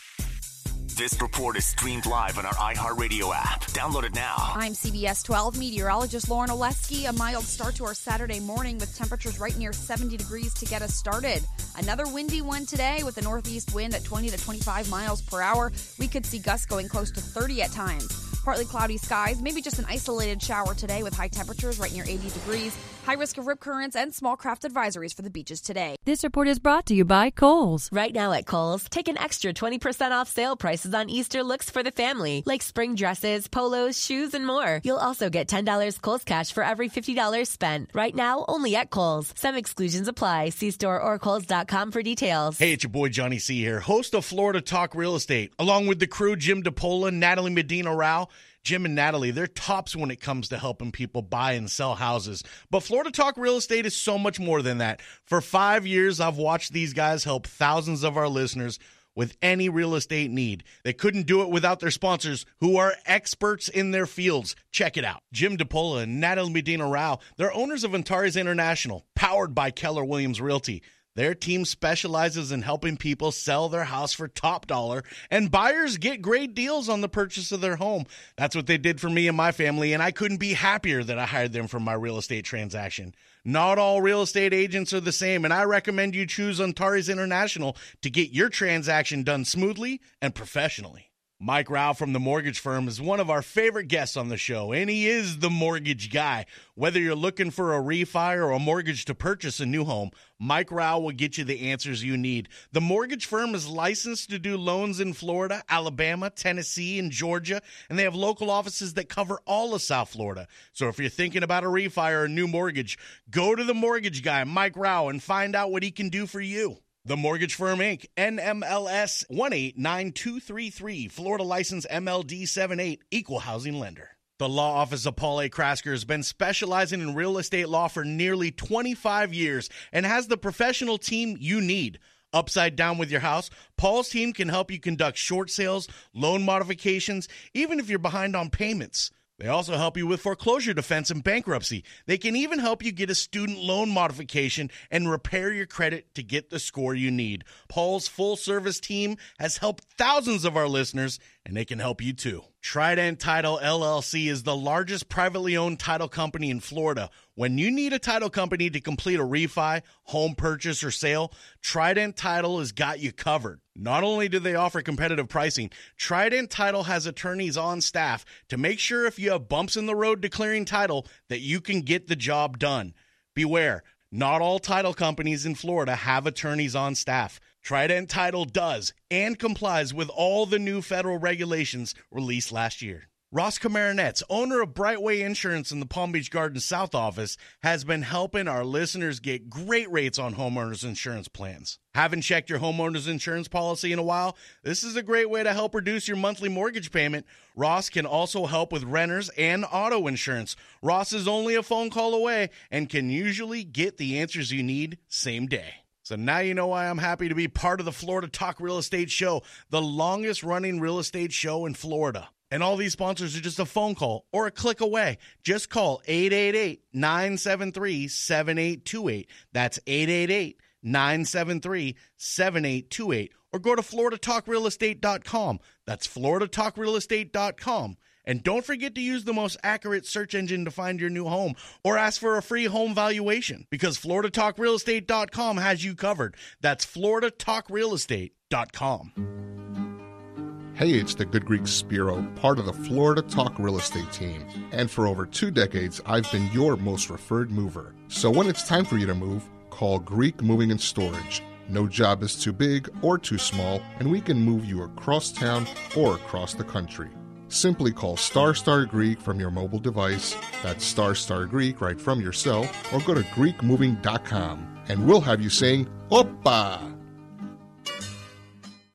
This report is streamed live on our iHeartRadio app. Download it now. I'm CBS 12 meteorologist Lauren Oleski. A mild start to our Saturday morning with temperatures right near 70 degrees to get us started. Another windy one today with a northeast wind at 20 to 25 miles per hour. We could see gusts going close to 30 at times. Partly cloudy skies, maybe just an isolated shower today with high temperatures right near 80 degrees. High risk of rip currents and small craft advisories for the beaches today. This report is brought to you by Kohl's. Right now at Kohl's, take an extra 20% off sale prices on Easter looks for the family, like spring dresses, polos, shoes, and more. You'll also get $10 Kohl's cash for every $50 spent. Right now, only at Kohl's. Some exclusions apply. See store or Kohl's.com for details. Hey, it's your boy Johnny C here, host of Florida Talk Real Estate, along with the crew Jim DePola, Natalie Medina Rao. Jim and Natalie, they're tops when it comes to helping people buy and sell houses. But Florida Talk Real Estate is so much more than that. For five years, I've watched these guys help thousands of our listeners with any real estate need. They couldn't do it without their sponsors, who are experts in their fields. Check it out. Jim DePola and Natalie Medina Rao, they're owners of Antares International, powered by Keller Williams Realty. Their team specializes in helping people sell their house for top dollar, and buyers get great deals on the purchase of their home. That's what they did for me and my family, and I couldn't be happier that I hired them for my real estate transaction. Not all real estate agents are the same, and I recommend you choose Antares International to get your transaction done smoothly and professionally. Mike Rao from the mortgage firm is one of our favorite guests on the show, and he is the mortgage guy. Whether you're looking for a refi or a mortgage to purchase a new home, Mike Rao will get you the answers you need. The mortgage firm is licensed to do loans in Florida, Alabama, Tennessee, and Georgia, and they have local offices that cover all of South Florida. So if you're thinking about a refi or a new mortgage, go to the mortgage guy, Mike Rao, and find out what he can do for you. The Mortgage Firm Inc., NMLS 189233, Florida license MLD 78, equal housing lender. The law office of Paul A. Krasker has been specializing in real estate law for nearly 25 years and has the professional team you need. Upside down with your house, Paul's team can help you conduct short sales, loan modifications, even if you're behind on payments. They also help you with foreclosure defense and bankruptcy. They can even help you get a student loan modification and repair your credit to get the score you need. Paul's full service team has helped thousands of our listeners, and they can help you too. Trident Title LLC is the largest privately owned title company in Florida. When you need a title company to complete a refi, home purchase, or sale, Trident Title has got you covered. Not only do they offer competitive pricing, Trident Title has attorneys on staff to make sure if you have bumps in the road declaring title that you can get the job done. Beware, not all title companies in Florida have attorneys on staff. Trident Title does and complies with all the new federal regulations released last year. Ross Camaronets, owner of Brightway Insurance in the Palm Beach Gardens South office, has been helping our listeners get great rates on homeowners insurance plans. Haven't checked your homeowners insurance policy in a while? This is a great way to help reduce your monthly mortgage payment. Ross can also help with renters and auto insurance. Ross is only a phone call away and can usually get the answers you need same day. So now you know why I'm happy to be part of the Florida Talk Real Estate Show, the longest running real estate show in Florida. And all these sponsors are just a phone call or a click away. Just call 888 973 7828. That's 888 973 7828. Or go to floridatalkrealestate.com. That's floridatalkrealestate.com. And don't forget to use the most accurate search engine to find your new home or ask for a free home valuation because floridatalkrealestate.com has you covered. That's floridatalkrealestate.com. Hey, it's the Good Greek Spiro, part of the Florida Talk Real Estate team. And for over two decades, I've been your most referred mover. So when it's time for you to move, call Greek Moving and Storage. No job is too big or too small, and we can move you across town or across the country. Simply call Star Star Greek from your mobile device, that's Star Star Greek right from your cell, or go to GreekMoving.com, and we'll have you saying, Oppa!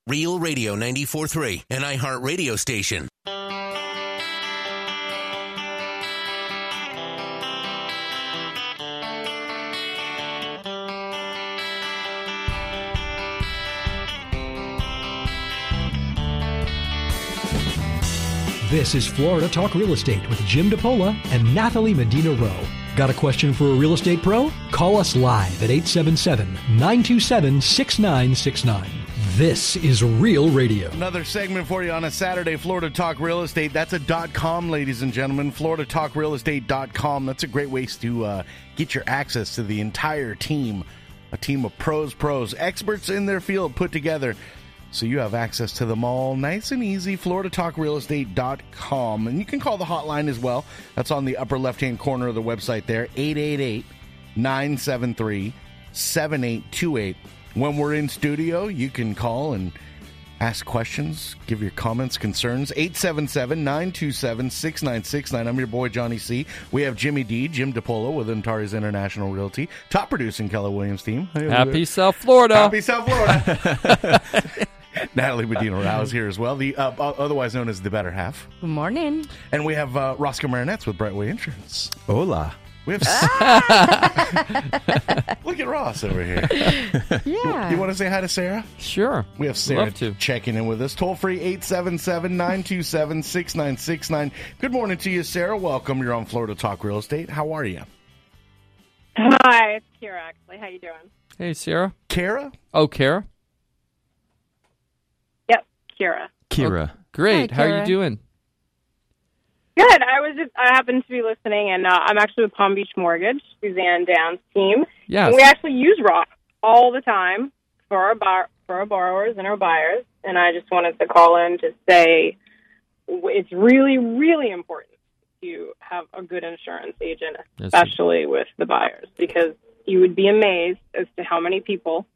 Real Radio 94.3, an iHeart radio station. This is Florida Talk Real Estate with Jim DePola and Natalie Medina Rao. Got a question for a real estate pro? Call us live at 877 927 6969. This is Real Radio. Another segment for you on a Saturday, Florida Talk Real Estate. That's a dot com, ladies and gentlemen. FloridaTalkRealEstate.com. That's a great way to uh, get your access to the entire team. A team of pros, pros, experts in their field put together so you have access to them all nice and easy. FloridaTalkRealEstate.com. And you can call the hotline as well. That's on the upper left hand corner of the website there 888 973 7828. When we're in studio, you can call and ask questions, give your comments, concerns. 877 927 6969. I'm your boy, Johnny C. We have Jimmy D, Jim DePola with Antares International Realty, top producing Keller Williams team. Happy South Florida. Happy South Florida. Natalie Medina Rao's here as well, the uh, otherwise known as the better half. Good morning. And we have uh, Ross Camaronets with Brightway Insurance. Hola. We have. Look at Ross over here. Yeah. You want to say hi to Sarah? Sure. We have Sarah Love to. checking in with us. Toll free 877 927 6969. Good morning to you, Sarah. Welcome. You're on Florida Talk Real Estate. How are you? Hi, it's Kira. Actually, how you doing? Hey, Sarah. Kara? Oh, Kara. Yep, Kira. Kira. Great. Hi, How are you doing? Good. I was just I happened to be listening, and uh, I'm actually with Palm Beach Mortgage, Suzanne Down's team. Yes. And we actually use Ross all the time for our bar- for our borrowers and our buyers. And I just wanted to call in to say it's really, really important to have a good insurance agent, Yes. especially with the buyers, because you would be amazed as to how many people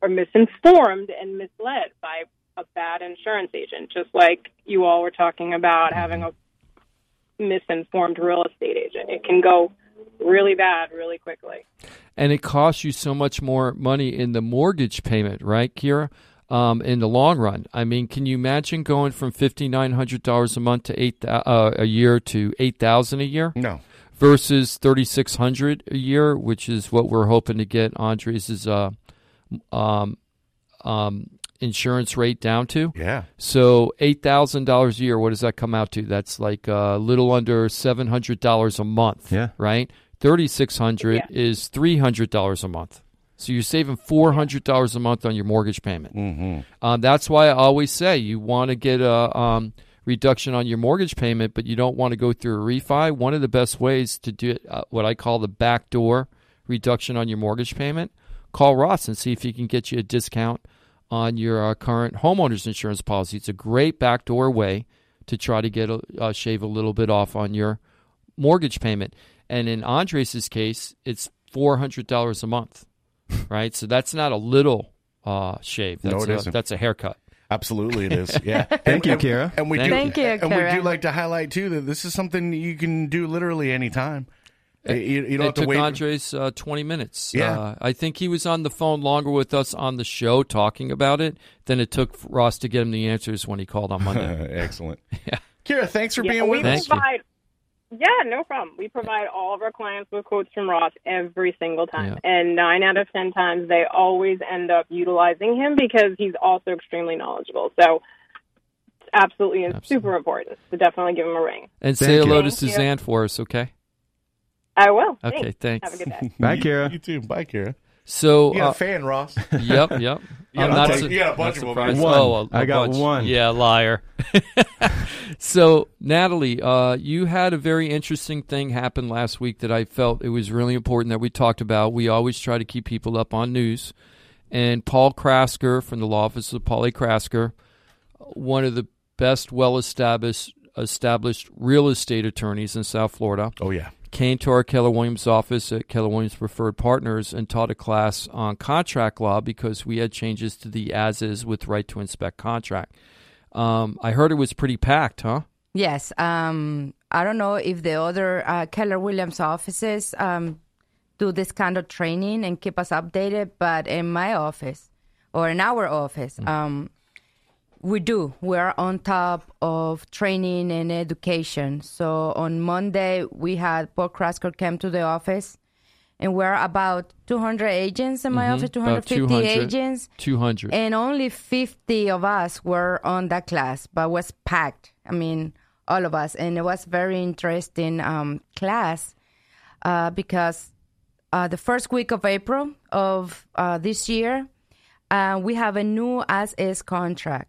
are misinformed and misled by a bad insurance agent. Just like you all were talking about having a misinformed real estate agent, it can go really bad really quickly. and it costs you so much more money in the mortgage payment, right, Kira? Um, in the long run, I mean, can you imagine going from fifty nine hundred dollars a month to eight uh, a year to eight thousand a year No. versus thirty six hundred a year, which is what we're hoping to get Andres' uh, um, um, insurance rate down to. Yeah. So eight thousand dollars a year. What does that come out to? That's like a little under seven hundred dollars a month. Yeah. Right. Thirty six hundred is three hundred dollars a month. So you're saving four hundred dollars a month on your mortgage payment. Mm-hmm. Um, that's why I always say you want to get a um, reduction on your mortgage payment, but you don't want to go through a refi. One of the best ways to do it, uh, what I call the backdoor reduction on your mortgage payment, call Ross and see if he can get you a discount on your uh, current homeowners insurance policy. It's a great backdoor way to try to get a, uh, shave a little bit off on your mortgage payment. And in Andres's case, it's four hundred dollars a month, right? So that's not a little uh, shave. No, That's it a, isn't. that's a haircut. Absolutely, it is. Yeah. Thank you, and, Kira. And we Thank do. Thank you, and we do like to highlight too that this is something you can do literally anytime. You, you don't it have to took wait. Andres uh, 20 minutes. Yeah. Uh, I think he was on the phone longer with us on the show talking about it than it took Ross to get him the answers when he called on Monday. Excellent. Yeah. Kira, thanks for Yeah, being we with us. Thank provide. Yeah, no problem. We provide all of our clients with quotes from Ross every single time, and nine out of ten times they always end up utilizing him because he's also extremely knowledgeable. So, it's absolutely, super important to definitely give him a ring. And Thank say you. hello to Suzanne for us, okay? I will. Okay, thanks. Have a good day. Bye, You- Kira. You too. Bye, Kira. So, You got uh, a fan, Ross. yep, yep. You I'm got a not, bunch- su- you got a bunch of them. surprised. One. Oh, a- a I got bunch. one. Yeah, liar. so, Natalie, uh, you had a very interesting thing happen last week that I felt it was really important that we talked about. We always try to keep people up on news. And Paul Krasker from the law office of Paul A. Krasker, one of the best, well established established real estate attorneys in South Florida Oh yeah. Came to our Keller Williams office at Keller Williams Preferred Partners and taught a class on contract law because we had changes to the as is with right to inspect contract. Um, I heard it was pretty packed, huh? Yes. Um, I don't know if the other uh, Keller Williams offices um, do this kind of training and keep us updated, but in my office or in our office, um, we do. We're on top of training and education. So on Monday, we had Paul Krasker came to the office, and we're about 200 agents in my Mhm. office, About 250 200. agents. 200. And only 50 of us were on that class, but it was packed. I mean, all of us. And it was very interesting um, class uh, because uh, the first week of April of uh, this year, uh, we have a new as-is contract.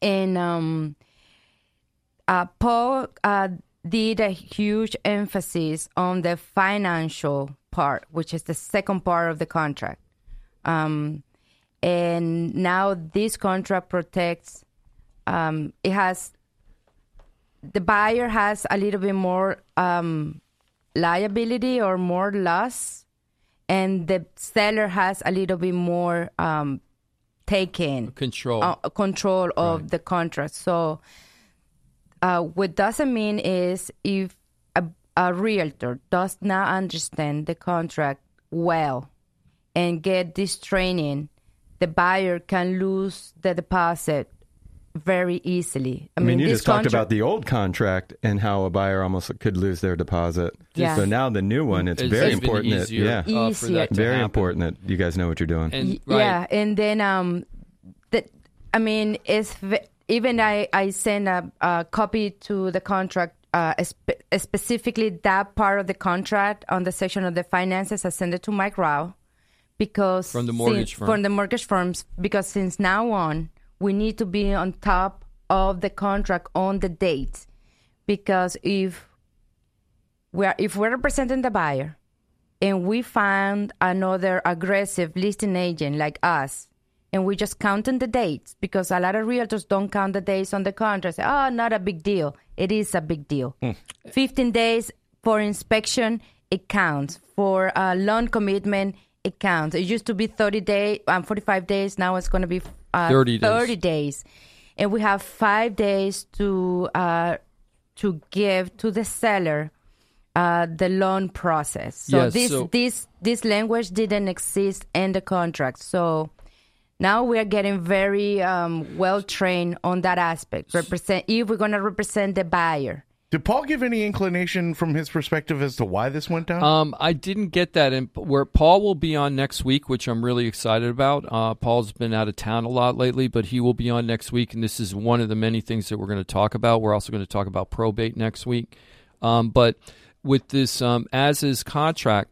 And um, uh, Paul uh, did a huge emphasis on the financial part, which is the second part of the contract. Um, and now this contract protects. Um, it has the buyer has a little bit more um, liability or more loss, and the seller has a little bit more um, taken Control. uh, control of the contract. So, uh, what doesn't mean is if a, a realtor does not understand the contract well and get this training, the buyer can lose the deposit very easily. I mean, you this just talked contract- about the old contract and how a buyer almost could lose their deposit. Yeah. So now the new one, it's It's very even important. that, easier, yeah, uh, for that very happen. important that you guys know what you're doing. And right, Yeah, and then um, that I mean, it's v- even I I send a, a copy to the contract. Uh, spe- specifically, that part of the contract on the section of the finances, I send it to Mike Rao because From the mortgage since- firm. from the mortgage firms because since now on we need to be on top of the contract on the date because if we are if we're representing the buyer and we find another aggressive listing agent like us and we just counting the dates because a lot of realtors don't count the days on the contract say oh not a big deal. It is a big deal. 15 days for inspection it counts. For a loan commitment it counts. It used to be 30 days um, 45 days. Now it's going to be uh, 30 days. 30 days and we have five days to uh, to give to the seller uh, the loan process. So Yes, this so- this this language didn't exist in the contract. So now we are getting very um, well trained on that aspect. Represent if we're going to represent the buyer. Did Paul give any inclination from his perspective as to why this went down? Um, I didn't get that. And where Paul will be on next week, which I'm really excited about. Uh, Paul's been out of town a lot lately, but he will be on next week, and this is one of the many things that we're going to talk about. We're also going to talk about probate next week. Um, but with this um, as is contract,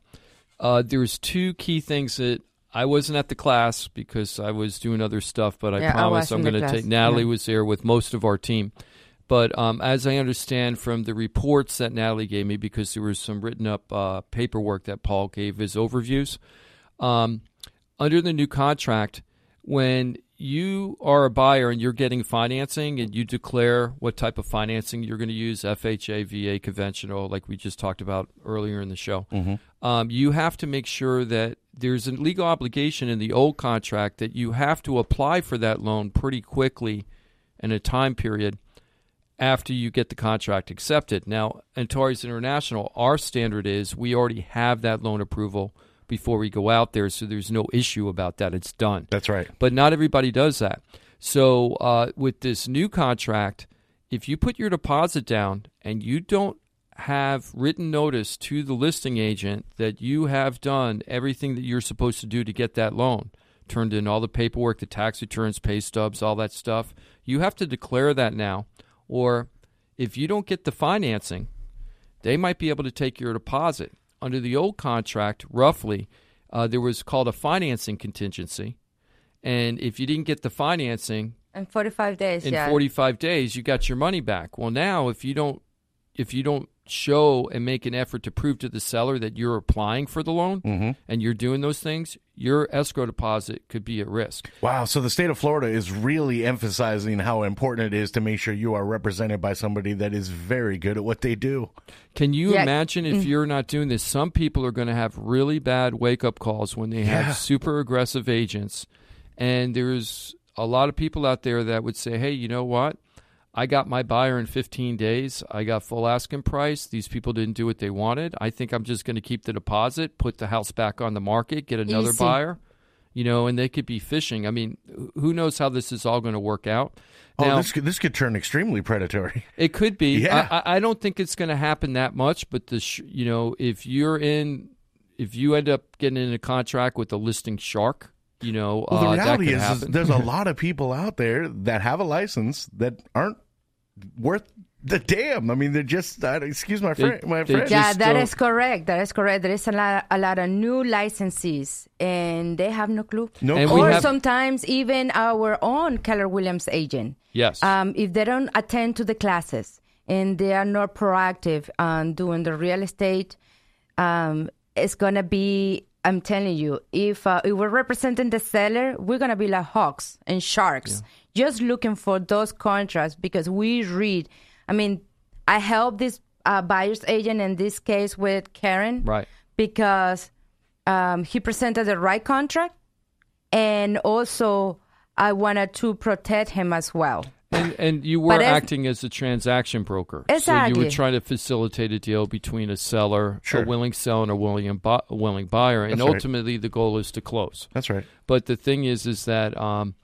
uh, there's two key things that I wasn't at the class because I was doing other stuff, but I Yeah, promise I'm going to take. Natalie yeah. was there with most of our team. But um, as I understand from the reports that Natalie gave me, because there was some written up uh, paperwork that Paul gave his overviews, um, under the new contract, when you are a buyer and you're getting financing and you declare what type of financing you're going to use FHA, VA, conventional, like we just talked about earlier in the show, um, you have to make sure that there's a legal obligation in the old contract that you have to apply for that loan pretty quickly in a time period after you get the contract accepted. Now, Antares International, our standard is we already have that loan approval before we go out there, so there's no issue about that. It's done. That's right. But not everybody does that. So uh, with this new contract, if you put your deposit down and you don't have written notice to the listing agent that you have done everything that you're supposed to do to get that loan, turned in all the paperwork, the tax returns, pay stubs, all that stuff, you have to declare that now. Or if you don't get the financing, they might be able to take your deposit. Under the old contract, roughly, uh, there was called a financing contingency. And if you didn't get the financing In 45 days, in yeah. 45 days, you got your money back. Well, now if you don't if you don't show and make an effort to prove to the seller that you're applying for the loan Mm-hmm. and you're doing those things, your escrow deposit could be at risk. Wow. So the state of Florida is really emphasizing how important it is to make sure you are represented by somebody that is very good at what they do. Can you Yeah. imagine if Mm. you're not doing this? Some people are going to have really bad wake up calls when they have Yeah. super aggressive agents. And there's a lot of people out there that would say, hey, you know what? I got my buyer in 15 days. I got full asking price. These people didn't do what they wanted. I think I'm just going to keep the deposit, put the house back on the market, get another Easy. buyer. You know, and they could be fishing. I mean, who knows how this is all going to work out? Oh, Now- this could, this could turn extremely predatory. it could be. Yeah. I, I- don't think it's going to happen that much, but the sh- you know if you're in, if you end up getting in a contract with a listing shark, you know Well, the uh, that reality is, is there's a lot of people out there that have a license that aren't worth the damn. I mean, they're just, uh, excuse my, friend, my they friend. Yeah, that is correct. That is correct. There is a lot, a lot of new licensees, and they have no clue. No And or have- sometimes even our own Keller Williams agent. Yes. Um, if they don't attend to the classes and they are not proactive on doing the real estate, um, it's gonna be. I'm telling you, if uh, if we're representing the seller, we're gonna be like hawks and sharks, just looking for those contracts because we read. I mean, I help this uh, buyer's agent in this case with Karen, right? Because um, he presented the right contract, and also I wanted to protect him as well. And, and you were But if- acting as a transaction broker. So you were trying to facilitate a deal between a seller, Sure. a willing seller, and a willing, bu- a willing buyer. And That's right. ultimately, the goal is to close. That's right. But the thing is, is that um,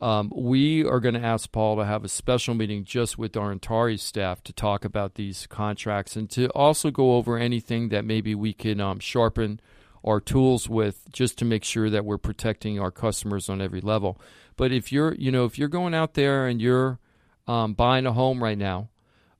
um, we are going to ask Paul to have a special meeting just with our Antares staff to talk about these contracts and to also go over anything that maybe we can um, sharpen our tools with just to make sure that we're protecting our customers on every level. But if you're, you know, if you're going out there and you're um, buying a home right now,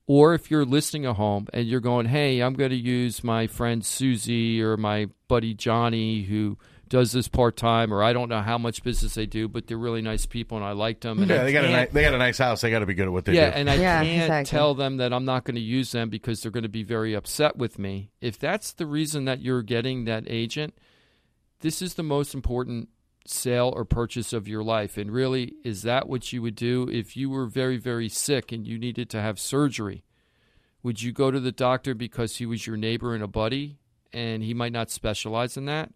or if you're listing a home and you're going, hey, I'm going to use my friend Susie or my buddy Johnny who does this part time, or I don't know how much business they do, but they're really nice people and I like them. And Yeah, I they got a can't- nice, they got a nice house. They got to be good at what they yeah, do. and I Yeah, can't exactly. tell them that I'm not going to use them because they're going to be very upset with me. If that's the reason that you're getting that agent, this is the most important sale or purchase of your life. And really, is that what you would do if you were very, very sick and you needed to have surgery? Would you go to the doctor because he was your neighbor and a buddy and he might not specialize in that?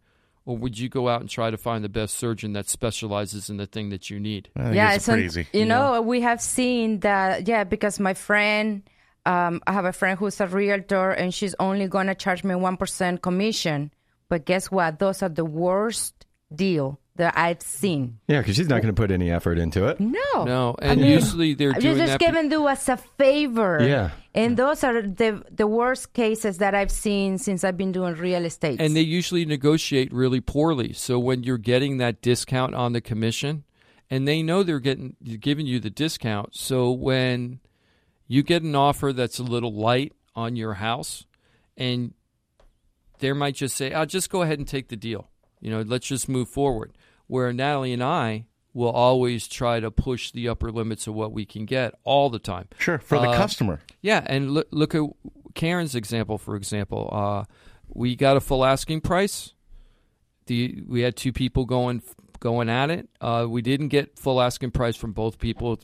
Or would you go out and try to find the best surgeon that specializes in the thing that you need? yeah, it's un- You know, we have seen that. Yeah, because my friend, um, I have a friend who's a realtor, and she's only gonna charge me one percent commission. But guess what? Those are the worst deal that I've seen. Yeah, because she's not going to put any effort into it. No, No, I and mean, usually they're doing just that. giving you us a favor. Yeah. and those are the the worst cases that I've seen since I've been doing real estate. and they usually negotiate really poorly. So when you're getting that discount on the commission, and they know they're getting giving you the discount, so when you get an offer that's a little light on your house, and they might just say, "I'll just go ahead and take the deal." You know, let's just move forward. Where Natalie and I will always try to push the upper limits of what we can get all the time. Sure, for the Uh, customer. Yeah, and look, look at Karen's example, for example. Uh, we got a full asking price. The we had two people going going at it. Uh, we didn't get full asking price from both people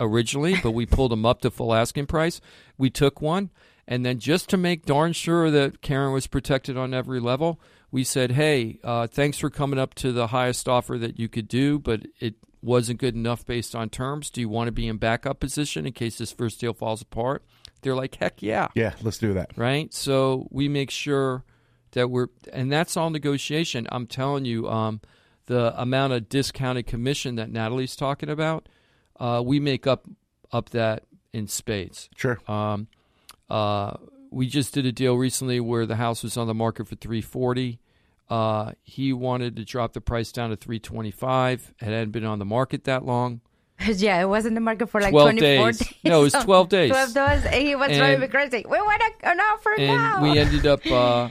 originally, but we pulled them up to full asking price. We took one, and then just to make darn sure that Karen was protected on every level, we said, "Hey, uh, thanks for coming up to the highest offer that you could do, but it wasn't good enough based on terms. Do you want to be in backup position in case this first deal falls apart?" They're like, "Heck yeah!" Yeah, let's do that. right? So we make sure that we're, and that's all negotiation. I'm telling you, um, the amount of discounted commission that Natalie's talking about, uh, we make up up that in spades. Sure. Um, uh, we just did a deal recently where the house was on the market for 340. Uh, he wanted to drop the price down to 325. It hadn't been on the market that long. yeah, it was in the market for like 12 24 days. days. No, it was 12 days. 12 days. And he was And- driving me crazy. We want an offer and now. we ended up uh,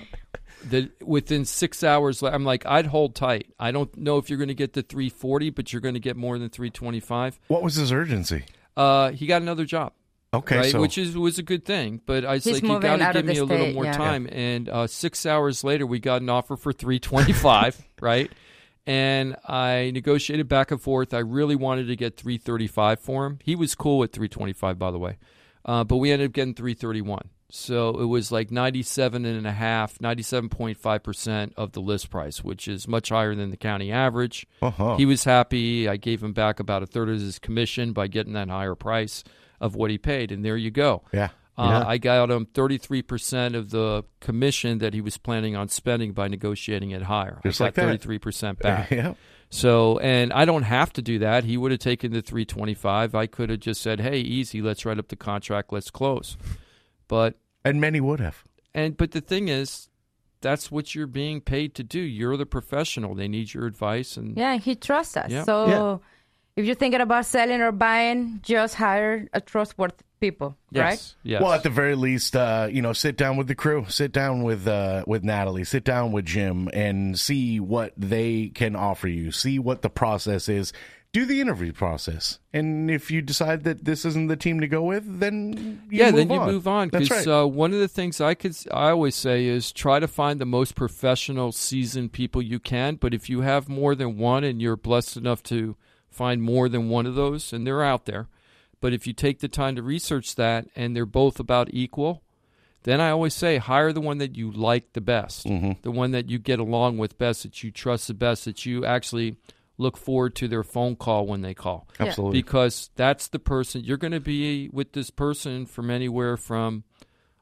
the within six hours. I'm like, I'd hold tight. I don't know if you're going to get the 340, but you're going to get more than 325. What was his urgency? Uh, he got another job. Okay, right, so- which is was a good thing. But I was He's like, you got to give me the a little more yeah. time. And uh, six hours later, we got an offer for 325. right. And I negotiated back and forth. I really wanted to get 335 for him. He was cool with 325, by the way. Uh, but we ended up getting 331. So it was like 97 and a half, 97.5% of the list price, which is much higher than the county average. Uh-huh. He was happy. I gave him back about a third of his commission by getting that higher price of what he paid. And there you go. Yeah. Uh, Yeah. I got him 33% of the commission that he was planning on spending by negotiating it higher. Just I like got that. 33% back. Yeah. So, and I don't have to do that. He would have taken the 325. I could have just said, "Hey, easy, let's write up the contract, let's close." But and many would have. And but the thing is, that's what you're being paid to do. You're the professional. They need your advice and yeah, he trusts us. Yeah. So Yeah. If you're thinking about selling or buying, just hire a trustworthy people, right? Well, at the very least, uh, you know, sit down with the crew, sit down with uh, with Natalie, sit down with Jim, and see what they can offer you. See what the process is. Do the interview process, and if you decide that this isn't the team to go with, then you yeah, move then you on. move on That's right. uh, one of the things I could I always say is try to find the most professional, seasoned people you can. But if you have more than one, and you're blessed enough to find more than one of those, and they're out there, but if you take the time to research that, and they're both about equal, then I always say hire the one that you like the best, Mm-hmm. the one that you get along with best, that you trust the best, that you actually look forward to their phone call when they call. Absolutely. Because that's the person you're going to be with this person from anywhere from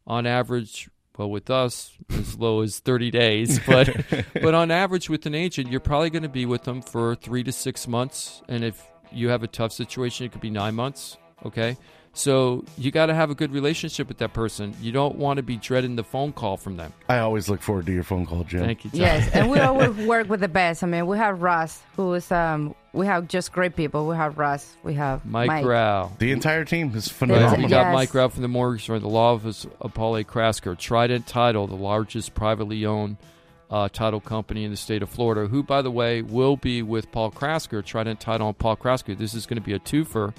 on average well with us as low as 30 days but but on average with an agent you're probably going to be with them for 3 to 6 months and if you have a tough situation it could be 9 months okay so you got to have a good relationship with that person you don't want to be dreading the phone call from them I always look forward to your phone call, Jim. Thank you, John. Yes, and we always work with the best. I mean, we have Russ, who's um, we have just great people. We have Russ, we have Mike, Mike. Rao. The entire team is Right, phenomenal. We got Yes. Mike Rao from the Mortgage Firm, the law office of Paul A. Krasker, Trident Title, the largest privately owned uh, title company in the state of Florida, who, by the way, will be with Paul Krasker, Trident Title and Paul Krasker. This is going to be a twofer.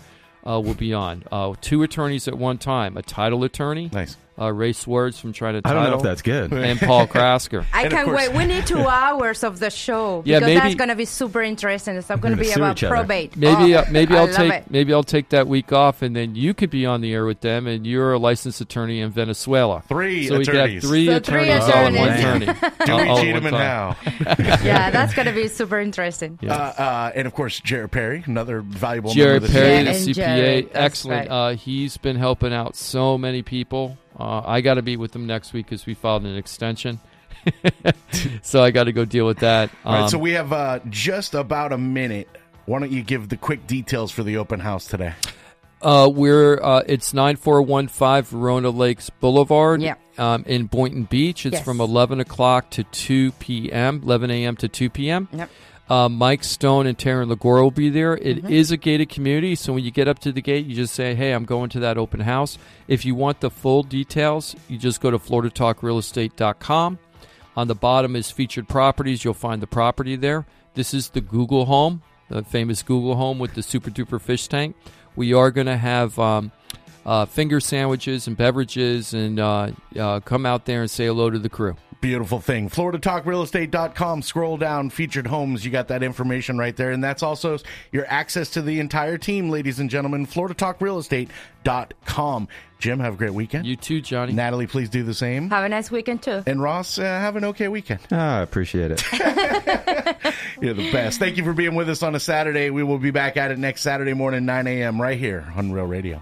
Uh, will be on uh, two attorneys at one time: a title attorney, nice, uh, Ray Swords from Trident I Title. don't know if that's good. and Paul Krasker. I can't wait. We need two hours of the show Yeah, because maybe- that's going to be super interesting. It's going to gonna be sue about probate. Maybe Oh, uh, maybe I I'll take it. maybe I'll take that week off, and then you could be on the air with them, and you're a licensed attorney in Venezuela. Three so we could have attorneys. three So attorneys all in one attorneys. attorney. Dewey, all- all at Cheatham, and time. Howe. yeah, that's going to be super interesting. Uh, uh, and of course, Jared Perry, another valuable Jared member of the Perry, team. the CPA, Jared, that's excellent. Uh, he's been helping out so many people. Uh, I got to be with them next week because we filed an extension, so I got to go deal with that. All right, Um, so we have uh, just about a minute. Why don't you give the quick details for the open house today? Uh, we're uh, it's nine four one five Verona Lakes Boulevard. Yeah. Um, in Boynton Beach, it's Yes. from eleven o'clock to two p.m. eleven a.m. to two p.m. Yep. Uh, Mike Stone and Taryn Lagore will be there. It is Mhm. a gated community, so when you get up to the gate, you just say, "Hey, I'm going to that open house." If you want the full details, you just go to FloridaTalkRealEstate.com. On the bottom is featured properties. You'll find the property there. This is the Google home, the famous Google home with the super duper fish tank. We are going to have um, uh, finger sandwiches and beverages, and uh, uh, come out there and say hello to the crew. Beautiful thing. FloridaTalkRealEstate.com. Scroll down, featured homes. You got that information right there. And that's also your access to the entire team, ladies and gentlemen. FloridaTalkRealEstate.com. Jim, have a great weekend. You too, Johnny. Natalie, please do the same. Have a nice weekend too. And Ross, uh, have an okay weekend. Ah, I appreciate it. You're the best. Thank you for being with us on a Saturday. We will be back at it next Saturday morning, 9 a.m., right here on Real Radio.